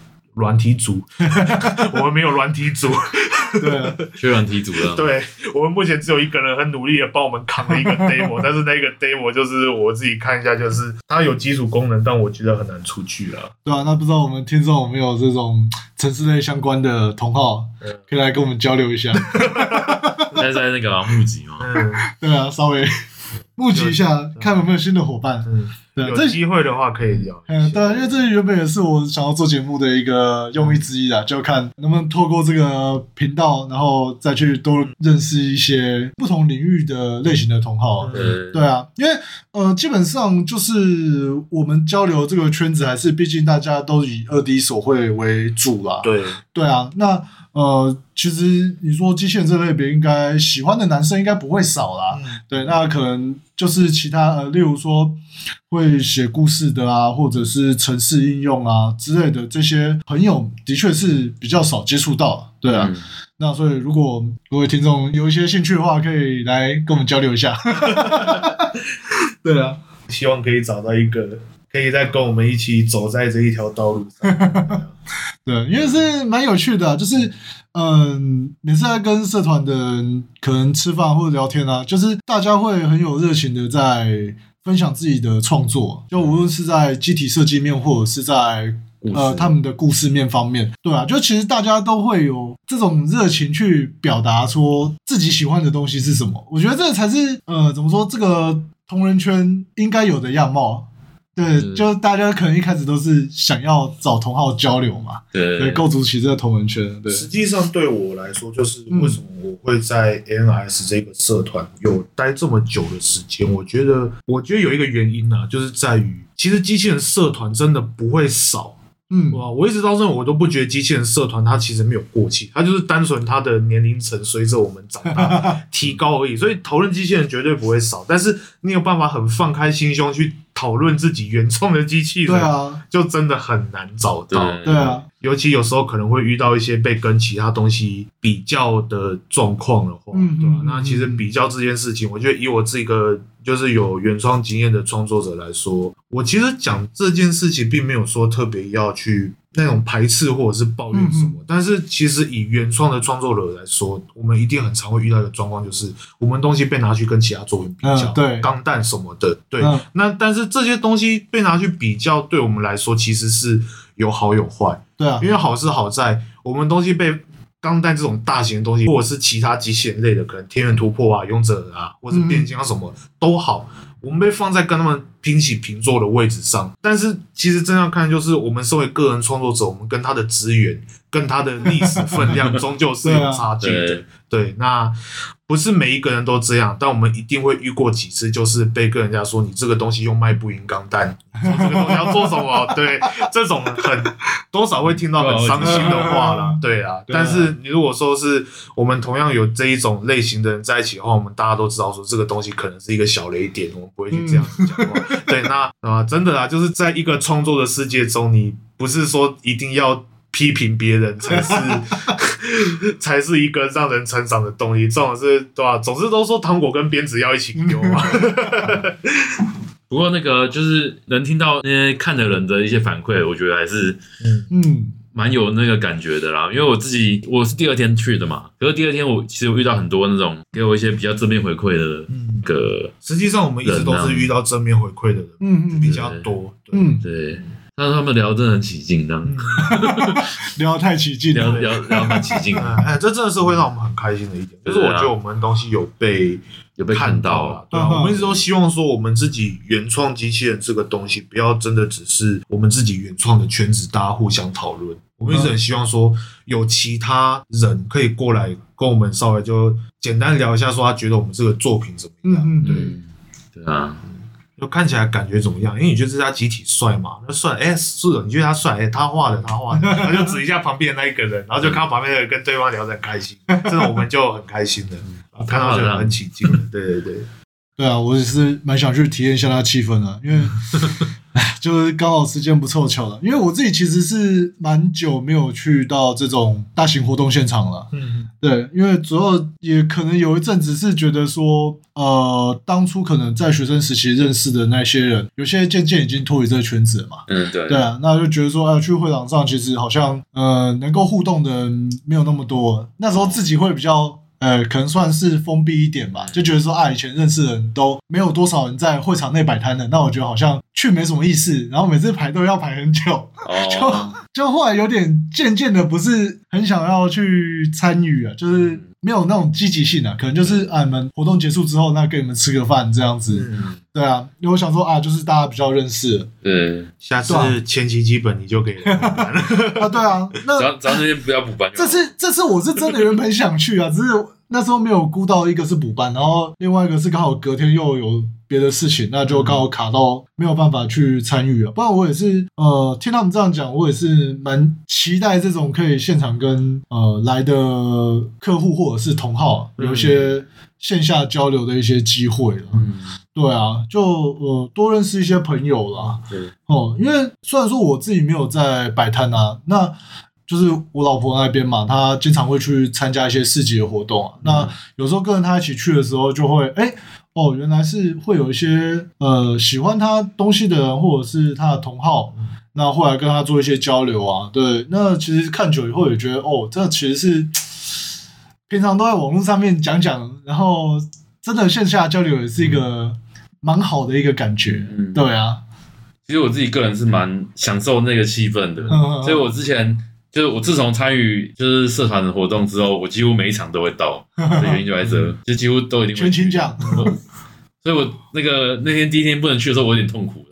软体组，(laughs) 我们没有软体组。对啊，缺软体组了。对，我们目前只有一个人很努力的帮我们扛了一个 (laughs) demo，但是那个 demo 就是我自己看一下，就是它有基础功能，但我觉得很难出去了。对啊，那不知道我们听众有没有这种城市类相关的同好，可以来跟我们交流一下。(laughs) 现在在那个募集嘛，嗯，对啊，稍微募集一下，看有没有新的伙伴。嗯。有机会的话可以聊。嗯，对，因为这原本也是我想要做节目的一个用意之一啊，就看能不能透过这个频道，然后再去多认识一些不同领域的类型的同好。对，对啊，因为呃，基本上就是我们交流这个圈子，还是毕竟大家都以二 D 手绘为主啦。对，对啊，那呃，其实你说机器人这类别，应该喜欢的男生应该不会少啦。嗯、对，那可能就是其他呃，例如说。会写故事的啊，或者是城市应用啊之类的这些朋友，的确是比较少接触到，对啊。嗯、那所以如果各位听众有一些兴趣的话，可以来跟我们交流一下。(laughs) (laughs) 对啊，希望可以找到一个可以再跟我们一起走在这一条道路上。(laughs) 对，因为是蛮有趣的、啊，就是嗯，每次在跟社团的人可能吃饭或者聊天啊，就是大家会很有热情的在。分享自己的创作，就无论是在机体设计面，或者是在呃他们的故事面方面，对啊，就其实大家都会有这种热情去表达说自己喜欢的东西是什么。我觉得这才是呃怎么说，这个同人圈应该有的样貌。对，就是大家可能一开始都是想要找同好交流嘛，对，对，构筑起这个同人圈。对，实际上对我来说，就是为什么我会在 ANS 这个社团有待这么久的时间？我觉得，我觉得有一个原因呢、啊，就是在于，其实机器人社团真的不会少。嗯，哇！我一直到这，我都不觉得机器人社团它其实没有过气，它就是单纯它的年龄层随着我们长大 (laughs) 提高而已。所以讨论机器人绝对不会少，但是你有办法很放开心胸去讨论自己原创的机器人，对啊，就真的很难找到。对啊，尤其有时候可能会遇到一些被跟其他东西比较的状况的话，嗯、对吧、啊？那其实比较这件事情，我觉得以我这个。就是有原创经验的创作者来说，我其实讲这件事情，并没有说特别要去那种排斥或者是抱怨什么。嗯、但是其实以原创的创作者来说，我们一定很常会遇到一个状况，就是我们东西被拿去跟其他作品比较，嗯、对，钢弹什么的，对。嗯、那但是这些东西被拿去比较，对我们来说其实是有好有坏，对啊。因为好是好在我们东西被。钢弹这种大型的东西，或者是其他机器人类的，可能天元突破啊、勇者啊，或者是变形啊什么、嗯、都好，我们被放在跟他们平起平坐的位置上。但是其实真要看，就是我们身为个人创作者，我们跟他的资源跟它的历史分量终究是有差距的。对，对，那不是每一个人都这样，但我们一定会遇过几次，就是被跟人家说你这个东西用卖不赢钢弹，(laughs) 说这个东西要做什么？(laughs) 对，这种很多少会听到很伤心的话啦。对啊，但是你如果说是我们同样有这一种类型的人在一起的话，我们大家都知道说这个东西可能是一个小雷点，我们不会去这样子讲话。(laughs) 对，那啊，真的啊，就是在一个创作的世界中，你不是说一定要。批评别人才是 (laughs) 才是一个让人成长的动力，这种是对吧？总之都说糖果跟鞭子要一起丢嘛。(laughs) 不过那个就是能听到那些看的人的一些反馈，我觉得还是嗯嗯蛮有那个感觉的啦。因为我自己我是第二天去的嘛，可是第二天我其实我遇到很多那种给我一些比较正面回馈的个。实际上我们一直都是遇到正面回馈的人，嗯嗯比较多，嗯对。但是他们聊真的很起劲，这样、嗯、(laughs) 聊太起劲，聊聊聊蛮起劲。(laughs) 哎，这真的是会让我们很开心的一点，就是我觉得我们东西有被有被看到了。对啊，我们一直都希望说，我们自己原创机器人这个东西，不要真的只是我们自己原创的圈子，大家互相讨论。我们一直很希望说，有其他人可以过来跟我们稍微就简单聊一下，说他觉得我们这个作品怎么样？嗯、对对啊。就看起来感觉怎么样？因为你觉得这家集体帅嘛？那帅，哎、欸，是的，你觉得他帅？哎、欸，他画的，他画的，然后就指一下旁边那一个人，然后就看到旁边的人跟对方聊得很开心，这种我们就很开心的，看到就很起劲。对对对，对啊，我也是蛮想去体验一下那气氛的，因为。(laughs) 就是刚好时间不凑巧了，因为我自己其实是蛮久没有去到这种大型活动现场了。嗯，对，因为主要也可能有一阵子是觉得说，呃，当初可能在学生时期认识的那些人，有些渐渐已经脱离这个圈子了嘛。嗯，对。对啊，那就觉得说，哎，去会场上其实好像，呃，能够互动的人没有那么多。那时候自己会比较。呃，可能算是封闭一点吧，就觉得说啊，以前认识的人都没有多少人在会场内摆摊的，那我觉得好像去没什么意思，然后每次排队要排很久，(laughs) 就就后来有点渐渐的不是很想要去参与啊，就是没有那种积极性啊，可能就是啊，你们活动结束之后，那跟你们吃个饭这样子，对啊，因为我想说啊，就是大家比较认识，对，下次前期基本你就可以补班了。啊，对啊，那咱咱那边不要补班，这次这次我是真的原本想去啊，只是。那时候没有估到一个是补班，然后另外一个是刚好隔天又有别的事情，那就刚好卡到没有办法去参与了。不然我也是呃听他们这样讲，我也是蛮期待这种可以现场跟呃来的客户或者是同好有一些线下交流的一些机会了。嗯，对啊，就呃多认识一些朋友啦。对哦，因为虽然说我自己没有在摆摊啊，那。就是我老婆那边嘛，她经常会去参加一些市集的活动啊。嗯、那有时候跟着她一起去的时候，就会哎、欸、哦，原来是会有一些呃喜欢他东西的人，或者是他的同好，嗯、那后来跟他做一些交流啊。对，那其实看久以后也觉得哦，这其实是平常都在网络上面讲讲，然后真的线下交流也是一个蛮好的一个感觉。嗯、对啊，其实我自己个人是蛮享受那个气氛的，嗯、所以我之前。就是我自从参与就是社团的活动之后，我几乎每一场都会到，(laughs) 的原因就在这，就几乎都一定会。全勤奖，所以我那个那天第一天不能去的时候，我有点痛苦。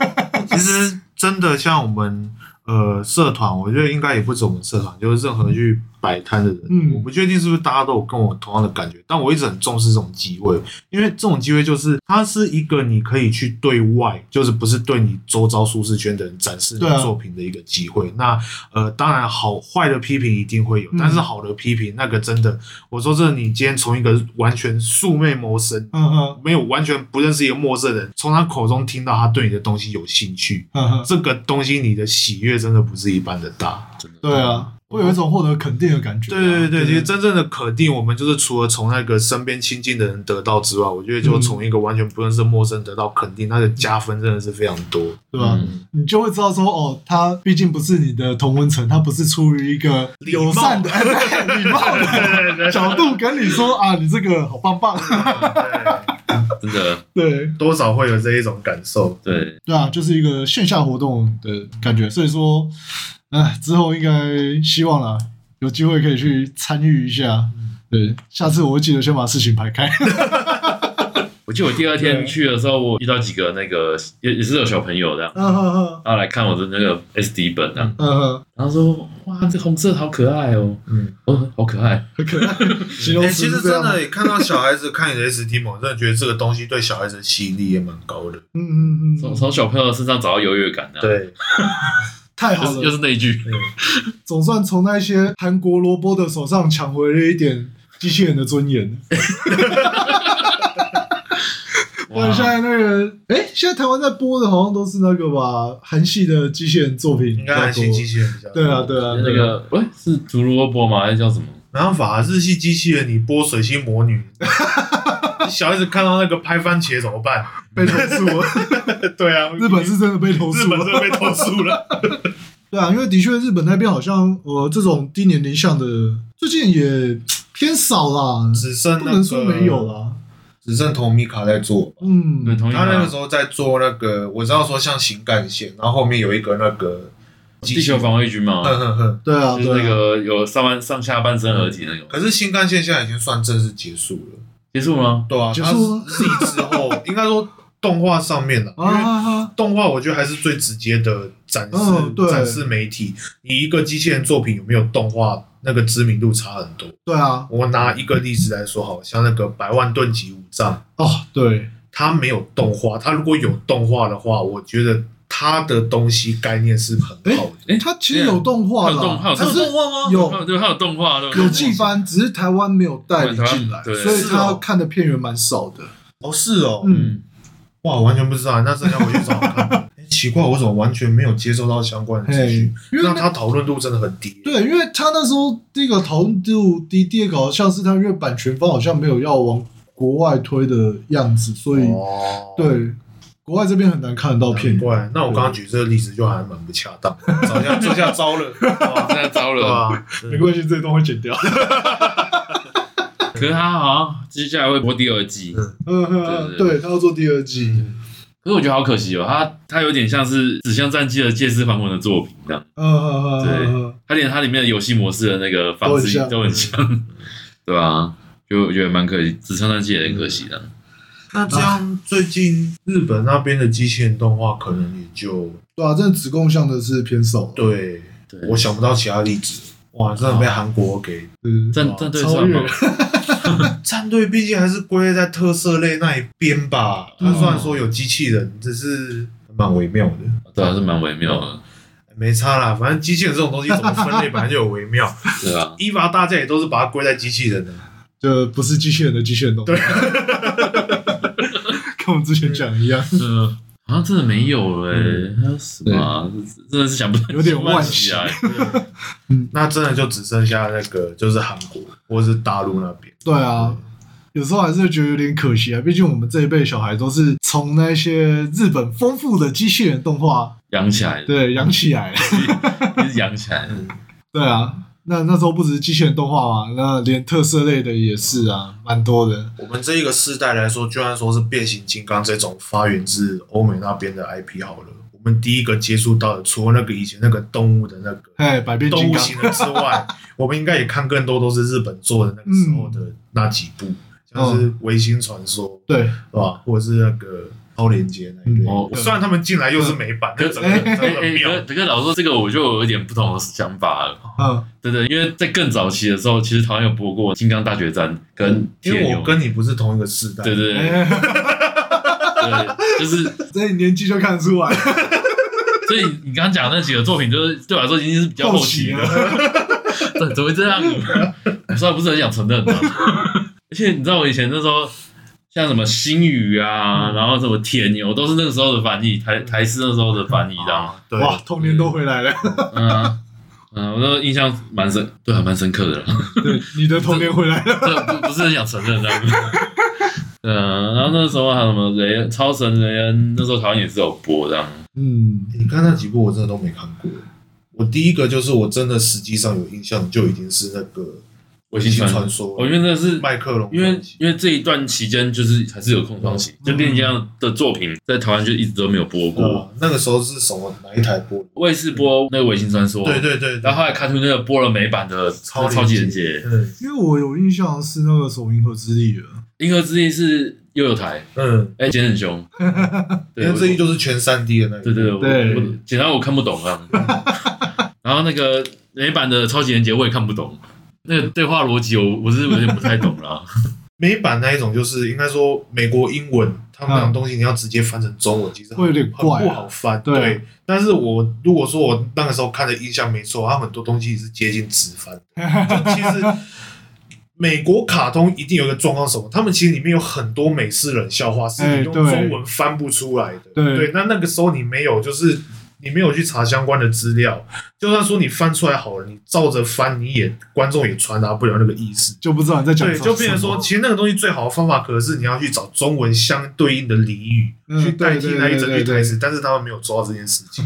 (laughs) 其实真的像我们呃社团，我觉得应该也不止我们社团，就是任何去。摆摊的人，嗯，我不确定是不是大家都有跟我同样的感觉，但我一直很重视这种机会，因为这种机会就是它是一个你可以去对外，就是不是对你周遭舒适圈的人展示你作品的一个机会。啊、那呃，当然好坏的批评一定会有，但是好的批评那个真的，我说这，你今天从一个完全素昧谋生，嗯嗯，没有完全不认识一个陌生人，从他口中听到他对你的东西有兴趣，嗯哼，这个东西你的喜悦真的不是一般的大，真的，对啊。会有一种获得肯定的感觉。对对对，其实真正的肯定，我们就是除了从那个身边亲近的人得到之外，我觉得就从一个完全不认识陌生人得到肯定，那个加分真的是非常多，对吧？你就会知道说，哦，他毕竟不是你的同温层，他不是出于一个友善的、(laughs) 礼貌的角度跟你说啊，你这个好棒棒，真的，(laughs) 对，多少会有这一种感受，对，对啊，就是一个线下活动的感觉，所以说。哎，之后应该希望啦，有机会可以去参与一下。对，下次我会记得先把事情排开。(laughs) 我记得我第二天 (laughs) 去的时候，我遇到几个那个也也是有小朋友这样，嗯哼哼，然后来看我的那个 SD 本这样，嗯哼，然后说哇，这红色好可爱哦，嗯，哦，好可爱，很可爱。(laughs) 形容哎、词其实是这样真的 (laughs) 看到小孩子看你的 SD 本，我真的觉得这个东西对小孩子的吸引力也蛮高的。嗯嗯嗯，从从小朋友身上找到优越感的，，对，太好了，又是又是那一句，总算从那些韩国萝卜的手上抢回了一点机器人的尊严。不然现在那个，哎、欸，现在台湾在播的好像都是那个吧，韩系的机器人作品应该韩系机器人比较多。对啊，对啊，那个喂是竹萝卜吗？还是叫什么？没办法，日系机器人你播水星魔女，(laughs) 小孩子看到那个拍番茄怎么办？被投诉了。(laughs) 对啊，日本是真的被投诉了，日本真的被投诉了。(laughs) 对啊，因为的确日本那边好像呃这种低年龄向的最近也偏少啦，只剩、那个、不能说没有啦。只剩同米卡在做，嗯，对，他那个时候在做那个，我知道说像新干线，然后后面有一个那个地球防卫军嘛，(laughs) 哼哼哼，对啊，就是那个有上半上下半身合体那种。可是新干线现在已经算正式结束了，结束吗？对啊，结束了。自己之后应该说动画上面的，(laughs) 因为动画我觉得还是最直接的展示、嗯、展示媒体。你一个机器人作品有没有动画？那个知名度差很多。对啊，我拿一个例子来说，好像那个百万吨级武藏哦，对，它没有动画，它如果有动画的话，我觉得他的东西概念是很好的。哎、欸，它其实有动画的，它有动画吗？有，对，他有动画，有季番，只是台湾没有代理进来，所以他看的片源蛮少的。哦，是哦，嗯，哇，完全不知道，那真要回去找看。奇怪，我怎么完全没有接收到相关的资讯？那他讨论度真的很低。对，因为他那时候第一个讨论度低，第二个好像是他因为版权方好像没有要往国外推的样子，所以、哦、对国外这边很难看得到片。怪，那我刚刚举这个例子就还蛮不恰当，好像 (laughs) 这下糟了，(laughs) 这下糟了啊！没关系，这一段会剪掉。(laughs) 可是他好像接下来会播第二季，嗯嗯，对他要做第二季。嗯可是我觉得好可惜哦，它它有点像是《纸箱战记》的借尸还魂的作品这样，嗯嗯嗯，对，他连他里面的游戏模式的那个方式都很像，(laughs) 对吧？就我觉得蛮可惜，《纸箱战记》也很可惜的。那这样最近日本那边的机器人动画可能也就对啊，真的子贡像的是偏少。对，我想不到其他例子。哇，真的被韩国给战战队超越。(laughs) (laughs) 战队毕竟还是归在特色类那一边吧。他虽然说有机器人，只是蛮微妙的。对啊，是蛮微妙的。没差啦，反正机器人这种东西怎么分类，本来就有微妙。对啊，(laughs) 伊娃大家也都是把它归在机器人的，就不是机器人的机器人。对，(laughs) 跟我们之前讲一样。嗯，好像真的没有了。还有什么？真的是想不到有点惋惜啊。那真的就只剩下那个，就是韩国或是大陆那边。对啊，有时候还是觉得有点可惜啊。毕竟我们这一辈小孩都是从那些日本丰富的机器人动画养起来的，对，养起来，(laughs) 养起来。(laughs) 对啊，那那时候不只是机器人动画嘛，那连特色类的也是啊，蛮多的。我们这一个世代来说，就算说是变形金刚这种发源自欧美那边的 IP 好了。我们第一个接触到的，除了那个以前那个动物的那个，哎，百变金刚。型的之外，(laughs) 我们应该也看更多都是日本做的那个时候的那几部，像是《维新传说》，对，是吧？或者是那个《超连接》那一类。虽然他们进来又是美版，的很妙。这个老实说，这个我就有一点不同的想法了。嗯，对对，因为在更早期的时候，其实台湾有播过《金刚大决战》跟，因为我跟你不是同一个世代，对对。对，(laughs) 就是 (laughs) 所以年纪就看得出来。(laughs) 所以你刚刚讲那几个作品，就是对我来说已经是比较后期了。怎，(laughs) 怎么会这样？我虽然不是很想承认的，而且你知道我以前那时候，像什么星宇啊，然后什么铁牛，都是那个时候的翻译，台台式那时候的翻译，这样。对，哇，童年都回来了。嗯嗯，我都印象蛮深，对，还蛮深刻的。对，你的童年回来了。这不不是很想承认这样子。嗯，然后那时候还有什么雷恩、超神雷恩，那时候台湾也是有播这样。嗯，你看那几部我真的都没看过。我第一个就是我真的实际上有印象，就已经是那个《维新传说》。我觉得那是麦克龙，因为因为这一段期间就是还是有空窗期，就变形金刚的作品在台湾就一直都没有播过。那个时候是什么哪一台播？卫视播那个《维新传说》。对对对。然后后来看出那个播了美版的超超级人杰。对，因为我有印象是那个时候《银河之力》了。银河之翼是又有台，嗯，哎，剪很凶，(laughs) 对，因为这一就是全三 D 的那个，对对对，对我剪到我看不懂啊。(laughs) 然后那个美版的超级连结我也看不懂，那个对话逻辑我我是有点不太懂了。(laughs) 美版那一种就是应该说美国英文，他们那种东西你要直接翻成中文，其实会有点怪，不好翻。对，对，但是我如果说我那个时候看的印象没错，它很多东西是接近直翻。就其实美国卡通一定有一个状况，什么？他们其实里面有很多美式冷笑话是你用中文翻不出来的。对，对，那那个时候你没有就是。你没有去查相关的资料，就算说你翻出来好了，你照着翻，你也观众也传达不了那个意思，就不知道你在讲什么。对，就变成说，其实那个东西最好的方法，可是你要去找中文相对应的俚语、嗯、去代替那一整句台词，但是他们没有做到这件事情。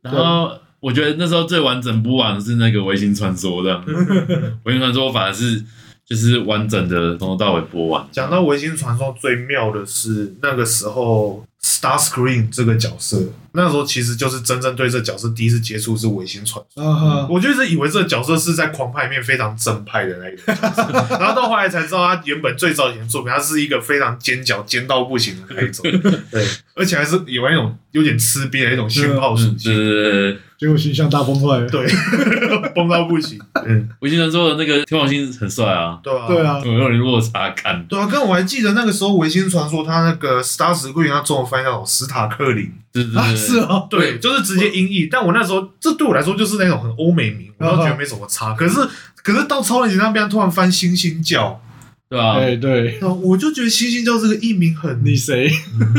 然后我觉得那时候最完整不完的是那个《微星传说》这样，(laughs)《微星传说》反而是就是完整的从头到尾播完。讲到《维新传说》，最妙的是那个时候。Starscream 这个角色，那时候其实就是真正对这角色第一次接触是《维星传说》。Uh. 我就是以为这个角色是在狂派里面非常正派的那一个角色，然后到后来才知道他原本最早以前作品，他是一个非常尖角、尖到不行的那一种。对，而且还是有那种有点吃瘪的一种讯号属性。是结果形象大崩坏，对，(laughs) 崩到不行。嗯，维星传说的那个天王星很帅啊，对啊，对啊，有有点落差感。对啊，跟我还记得那个时候，维星传说他那个 Star Screen 他中文翻译那种史塔克林，是是是。啊，对，就是直接音译。但我那时候，这对我来说就是那种很欧美名，我都觉得没什么差。可是，可是到超人节那边突然翻星星叫，对吧，对。对，我就觉得星星叫这个译名很你谁？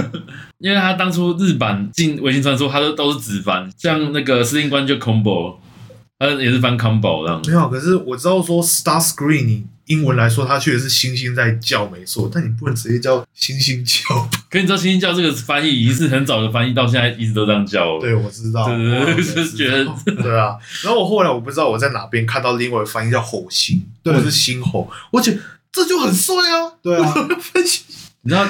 (laughs) 因为他当初日版进《微星传说》，他都都是直翻，像那个司令官就 combo，他也是翻 combo 这样。没有，可是我知道说 Star Screen 英文来说，它确实是星星在叫，没错。但你不能直接叫星星叫。可你知道星星叫这个翻译已经是很早的翻译，到现在一直都这样叫。对，我知道。对对对，就是觉得对啊。然后我后来我不知道我在哪边看到另外一个翻译叫吼星，或者是星吼，我觉得这就很帅啊。对啊。(laughs) 你知道，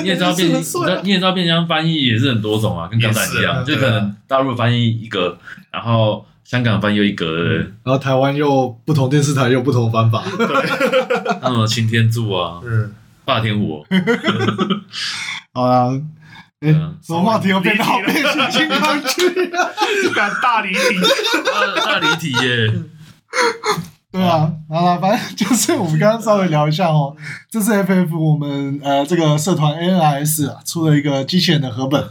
你也知道变，你知道你也知道变相翻译也是很多种啊，跟刚才一样，就可能大陆翻译一个，然后香港翻译又一格，然后台湾又不同电视台又不同翻法，(laughs) 对，那么擎天柱啊，嗯，霸天虎，(laughs) 好啊，哎，什么话题又变到变形金刚去？敢大离题，大离题耶。(laughs) 对啊，好了，反正 (laughs) 就是我们刚刚稍微聊一下哦，这次 FF 我们呃这个社团 ANIS 啊出了一个机器人的合本，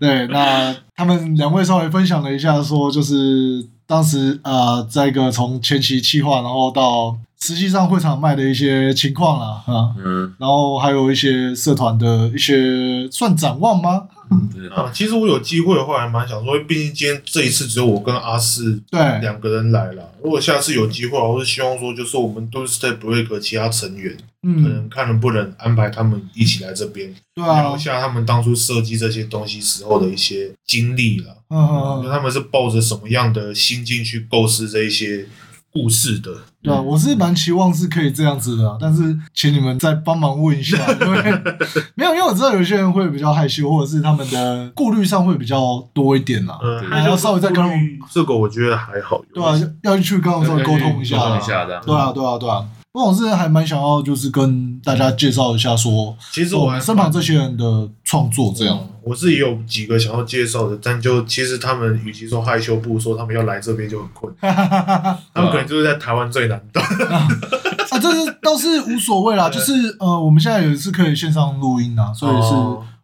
对，那他们两位稍微分享了一下，说就是当时呃在一个从前期企划，然后到实际上会场卖的一些情况啦，啊，嗯，然后还有一些社团的一些算展望吗？嗯，对啊，其实我有机会的话，还蛮想说，毕竟今天这一次只有我跟阿四对两个人来了。如果下次有机会，我是希望说，就是我们都是在 Break 其他成员，嗯，可能看能不能安排他们一起来这边，对啊，聊一下他们当初设计这些东西时候的一些经历了，嗯，嗯，就他们是抱着什么样的心境去构思这一些。故事的，对啊，我是蛮期望是可以这样子的，但是请你们再帮忙问一下，(laughs) 因为没有，因为我知道有些人会比较害羞，或者是他们的顾虑上会比较多一点啦。嗯，还要稍微再跟这个，我觉得还好。对啊，要去跟我们沟通一下，沟通一下的。对啊，对啊，对啊。不过我是还蛮想要，就是跟大家介绍一下，说，其实我们身旁这些人的创作这样。我是也有几个想要介绍的，但就其实他们与其说害羞，不如说他们要来这边就很困难。(laughs) 他们可能就是在台湾最难的啊，这是倒是无所谓啦。(laughs) 就是呃，我们现在也是可以线上录音啊，所以是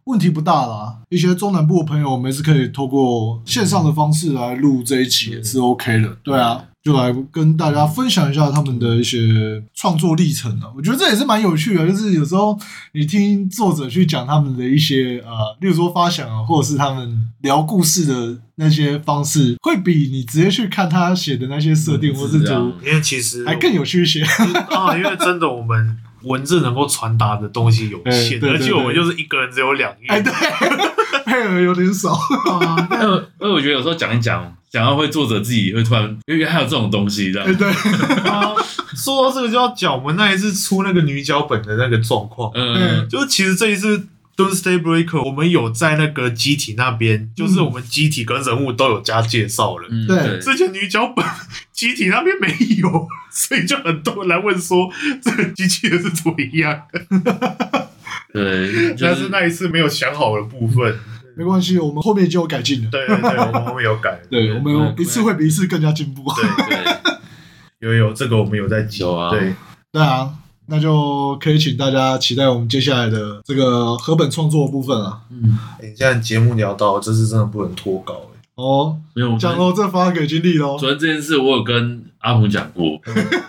问题不大啦。一些中南部的朋友，我们是可以透过线上的方式来录这一期，也是 OK 的。对啊。就来跟大家分享一下他们的一些创作历程了。我觉得这也是蛮有趣的，就是有时候你听作者去讲他们的一些呃，例如说发想啊，或者是他们聊故事的那些方式，会比你直接去看他写的那些设定或是图，因为其实还更有趣一些啊。因为真的我们文字能够传达的东西有限，(laughs) 而且我们就是一个人只有两页，哎，对，配合有点少啊。因为因为我觉得有时候讲一讲。讲到会作者自己会突然，因为还有这种东西，这样。对，啊，说到这个就要讲我们那一次出那个女脚本的那个状况。嗯，就是其实这一次 Don't Stay Breaker 我们有在那个机体那边，就是我们机体跟人物都有加介绍了。嗯、对，之前女脚本机体那边没有，(laughs) 所以就很多人来问说这个机器人是怎么样的。对，但是那一次没有想好的部分，没关系，我们后面就有改进了。对对对，我们后面有改，(laughs) 对，我们一次会比一次更加进步。对对，有有这个我们有在有啊，对对啊，那就可以请大家期待我们接下来的这个和本创作的部分啊。嗯，你现在节目聊到，这次真的不能脱稿哦，没有讲哦，这发给经历喽。昨天这件事我有跟阿鹏讲过，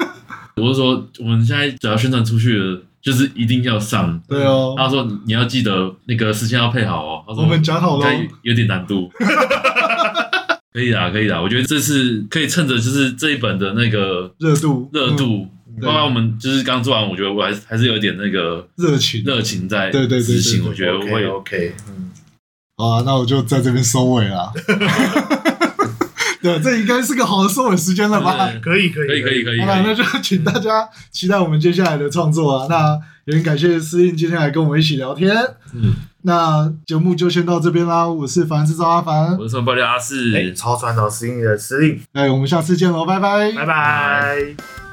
(laughs) 我是说我们现在只要宣传出去了。就是一定要上，对哦。他说你要记得那个时间要配好哦。他说我们讲好了，有点难度。(laughs) 可以啦，可以啦。我觉得这次可以趁着就是这一本的那个热度，热度，包括我们就是刚做完，我觉得我还还是有一点那个热情，热情在对对对执行。我觉得会 OK。嗯，好啊，那我就在这边收尾了。(laughs) (laughs) 对，这应该是个好的收尾时间了吧？可以，可以，可以，可以，可以。好了，那就请大家期待我们接下来的创作啊。那也很感谢司令今天来跟我们一起聊天。嗯，那节目就先到这边啦。我是凡制造阿凡，我是爆料阿四，超传导司令的司令。哎，我们下次见喽，拜拜，拜拜。